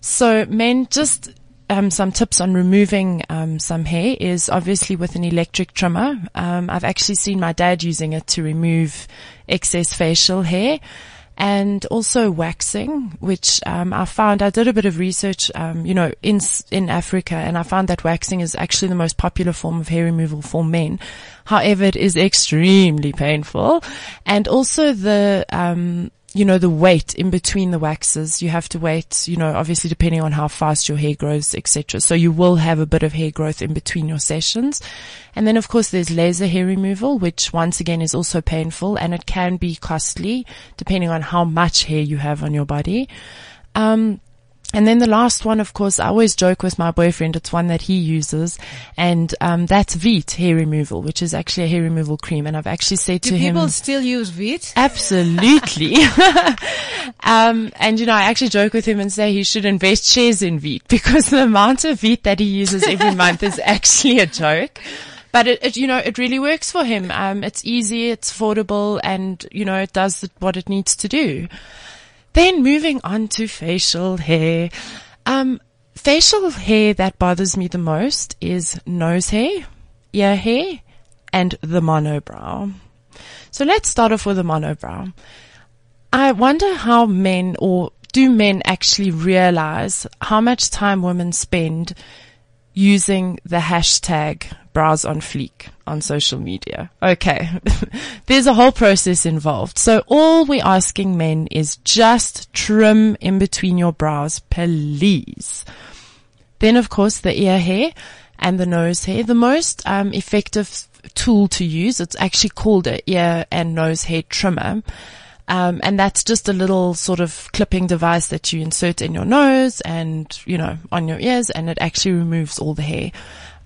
So, men, just um, some tips on removing um, some hair is obviously with an electric trimmer. Um, I've actually seen my dad using it to remove excess facial hair. And also waxing, which um, I found. I did a bit of research, um, you know, in in Africa, and I found that waxing is actually the most popular form of hair removal for men. However, it is extremely painful, and also the um, you know, the wait in between the waxes. You have to wait, you know, obviously depending on how fast your hair grows, etc. So you will have a bit of hair growth in between your sessions. And then of course there's laser hair removal, which once again is also painful and it can be costly depending on how much hair you have on your body. Um, and then the last one, of course, I always joke with my boyfriend. It's one that he uses, and um, that's Veet hair removal, which is actually a hair removal cream. And I've actually said Do to him, "Do people still use Veet? Absolutely. um, and you know, I actually joke with him and say he should invest shares in Veet because the amount of Veet that he uses every month is actually a joke. But it, it, you know, it really works for him. Um, it's easy, it's affordable, and you know, it does what it needs to do. Then moving on to facial hair. Um, facial hair that bothers me the most is nose hair, ear hair, and the monobrow. So let's start off with the monobrow. I wonder how men or do men actually realize how much time women spend using the hashtag brows on fleek on social media. Okay. There's a whole process involved. So all we're asking men is just trim in between your brows, please. Then of course the ear hair and the nose hair. The most um, effective tool to use, it's actually called a ear and nose hair trimmer. Um, and that's just a little sort of clipping device that you insert in your nose and, you know, on your ears and it actually removes all the hair.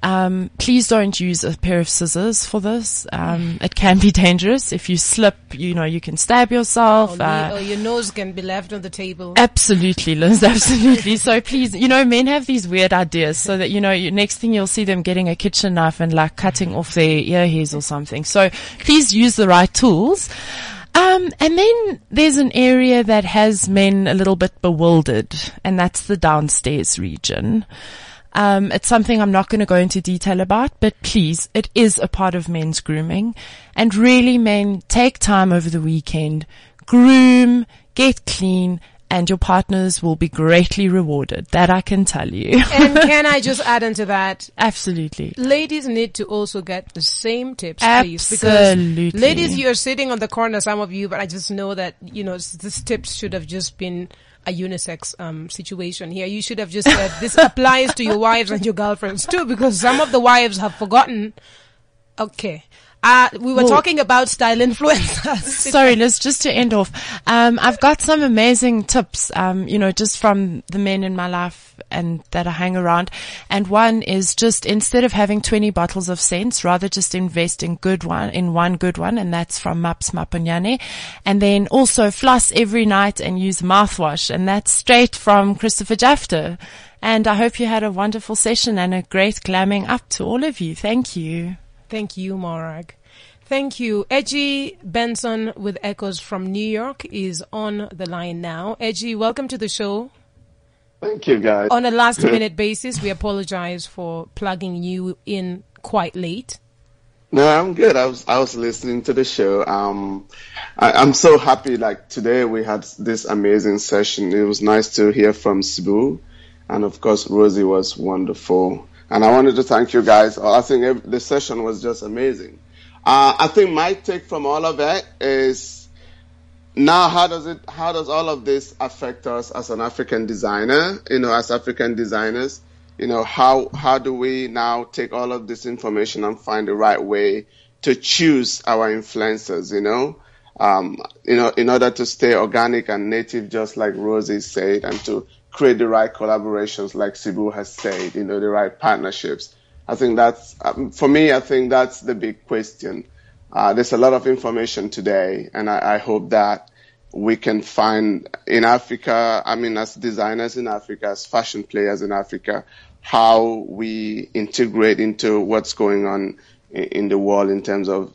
Um, please don't use a pair of scissors for this. Um, it can be dangerous. If you slip, you know, you can stab yourself. Or, uh, or your nose can be left on the table. Absolutely, Liz. Absolutely. so please, you know, men have these weird ideas so that, you know, you, next thing you'll see them getting a kitchen knife and like cutting off their ear hairs or something. So please use the right tools. Um, and then there's an area that has men a little bit bewildered, and that's the downstairs region. Um, it's something I'm not going to go into detail about, but please, it is a part of men's grooming. And really, men, take time over the weekend, groom, get clean, and your partners will be greatly rewarded. That I can tell you. and can I just add into that? Absolutely. Ladies need to also get the same tips, please. Absolutely. Because ladies, you're sitting on the corner, some of you, but I just know that, you know, this tips should have just been a unisex um, situation here. You should have just said this applies to your wives and your girlfriends too, because some of the wives have forgotten. Okay. Uh, we were Well- talking about style influencers. Sorry, Liz, just to end off, um, I've got some amazing tips, um, you know, just from the men in my life and that I hang around. And one is just instead of having 20 bottles of scents, rather just invest in good one, in one good one. And that's from Maps Maponyane. And then also floss every night and use mouthwash. And that's straight from Christopher Jafter. And I hope you had a wonderful session and a great glamming up to all of you. Thank you. Thank you, Morag. Thank you. Edgy Benson with Echoes from New York is on the line now. Edgy, welcome to the show. Thank you, guys. On a last minute basis, we apologize for plugging you in quite late. No, I'm good. I was I was listening to the show. Um, I, I'm so happy. Like today, we had this amazing session. It was nice to hear from Sbu, and of course, Rosie was wonderful. And I wanted to thank you guys. I think the session was just amazing. Uh, I think my take from all of it is now how does it how does all of this affect us as an African designer? You know, as African designers, you know, how how do we now take all of this information and find the right way to choose our influencers, you know? Um, you know, in order to stay organic and native, just like Rosie said, and to create the right collaborations, like Sbu has said, you know, the right partnerships. I think that's, um, for me, I think that's the big question. Uh, there's a lot of information today, and I, I hope that we can find in Africa, I mean, as designers in Africa, as fashion players in Africa, how we integrate into what's going on in, in the world in terms of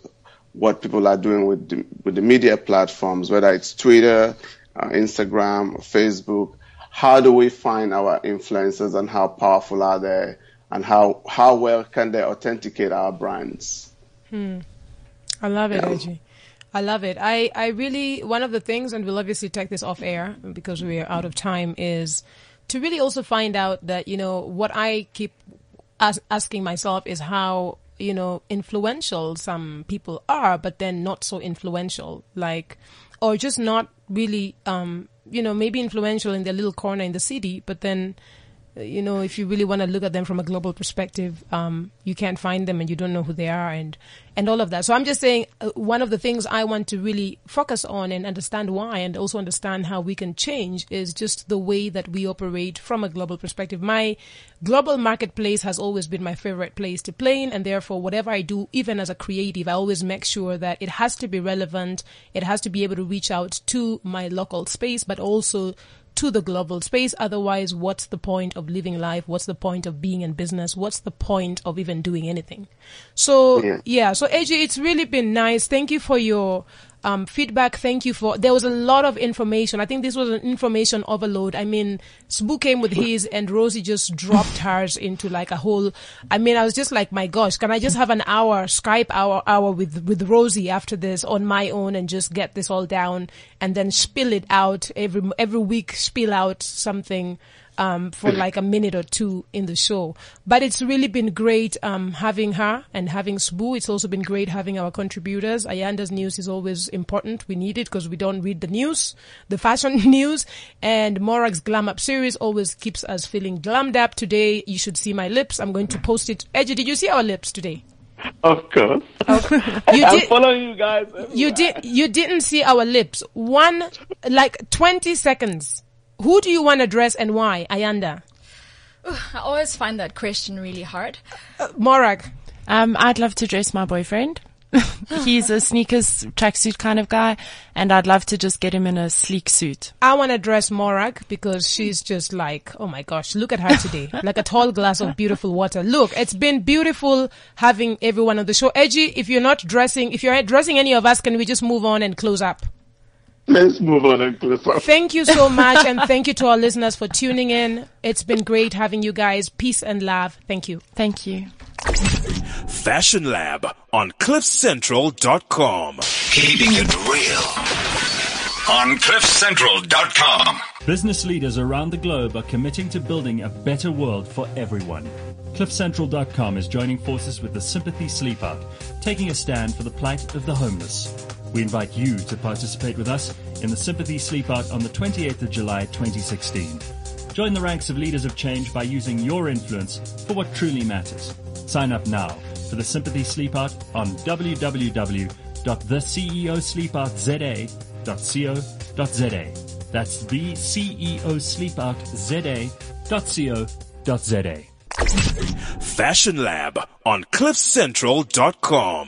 what people are doing with the, with the media platforms, whether it's Twitter, uh, Instagram, Facebook. How do we find our influencers and how powerful are they and how, how well can they authenticate our brands? I love it, Yeah. I love it. I, I really, one of the things, and we'll obviously take this off air because we are out of time, is to really also find out that, you know, what I keep as- asking myself is how, you know, influential some people are, but then not so influential. Like, or just not really, um, you know, maybe influential in their little corner in the city, but then, you know, if you really want to look at them from a global perspective, um, you can't find them and you don't know who they are and, and all of that. So I'm just saying uh, one of the things I want to really focus on and understand why and also understand how we can change is just the way that we operate from a global perspective. My global marketplace has always been my favorite place to play in and therefore whatever I do, even as a creative, I always make sure that it has to be relevant. It has to be able to reach out to my local space, but also to the global space. Otherwise, what's the point of living life? What's the point of being in business? What's the point of even doing anything? So, yeah, Yeah. so AJ, it's really been nice. Thank you for your um, feedback. Thank you for, there was a lot of information. I think this was an information overload. I mean, Sbu came with his and Rosie just dropped hers into like a whole, I mean, I was just like, my gosh, can I just have an hour, Skype hour, hour with, with Rosie after this on my own and just get this all down and then spill it out every, every week, spill out something um, for like a minute or two in the show. But it's really been great um, having her and having Sbu. It's also been great having our contributors. Ayanda's news is always important. We need it because we don't read the news, the fashion news. And Morag's Glam Up series always keeps us feeling glammed up. Today, you should see my lips. I'm going to post it. Edgy, did you see our lips today? Of course. You I'm did. following you guys. You did. You didn't see our lips. One, like twenty seconds. Who do you want to dress and why? Ayanda, I always find that question really hard. Morag. Um, I'd love to dress my boyfriend. He's a sneakers tracksuit kind of guy, and I'd love to just get him in a sleek suit. I want to dress Morag because she's just like, oh my gosh, look at her today. like a tall glass of beautiful water. Look, it's been beautiful having everyone on the show. Edgy, if you're not dressing, if you're not dressing any of us, can we just move on and close up? Let's move on and close up. Thank you so much. and thank you to our listeners for tuning in. It's been great having you guys. Peace and love. Thank you. Thank you. Fashion Lab on CliffCentral.com. Keeping it real on CliffCentral.com. Business leaders around the globe are committing to building a better world for everyone. CliffCentral.com is joining forces with the Sympathy Sleep Out, taking a stand for the plight of the homeless. We invite you to participate with us in the Sympathy Sleep Out on the 28th of July 2016. Join the ranks of leaders of change by using your influence for what truly matters. Sign up now for the Sympathy Sleep Out on www.theceosleepoutza.co.za. That's the CEO. Fashion Lab on CliffCentral.com.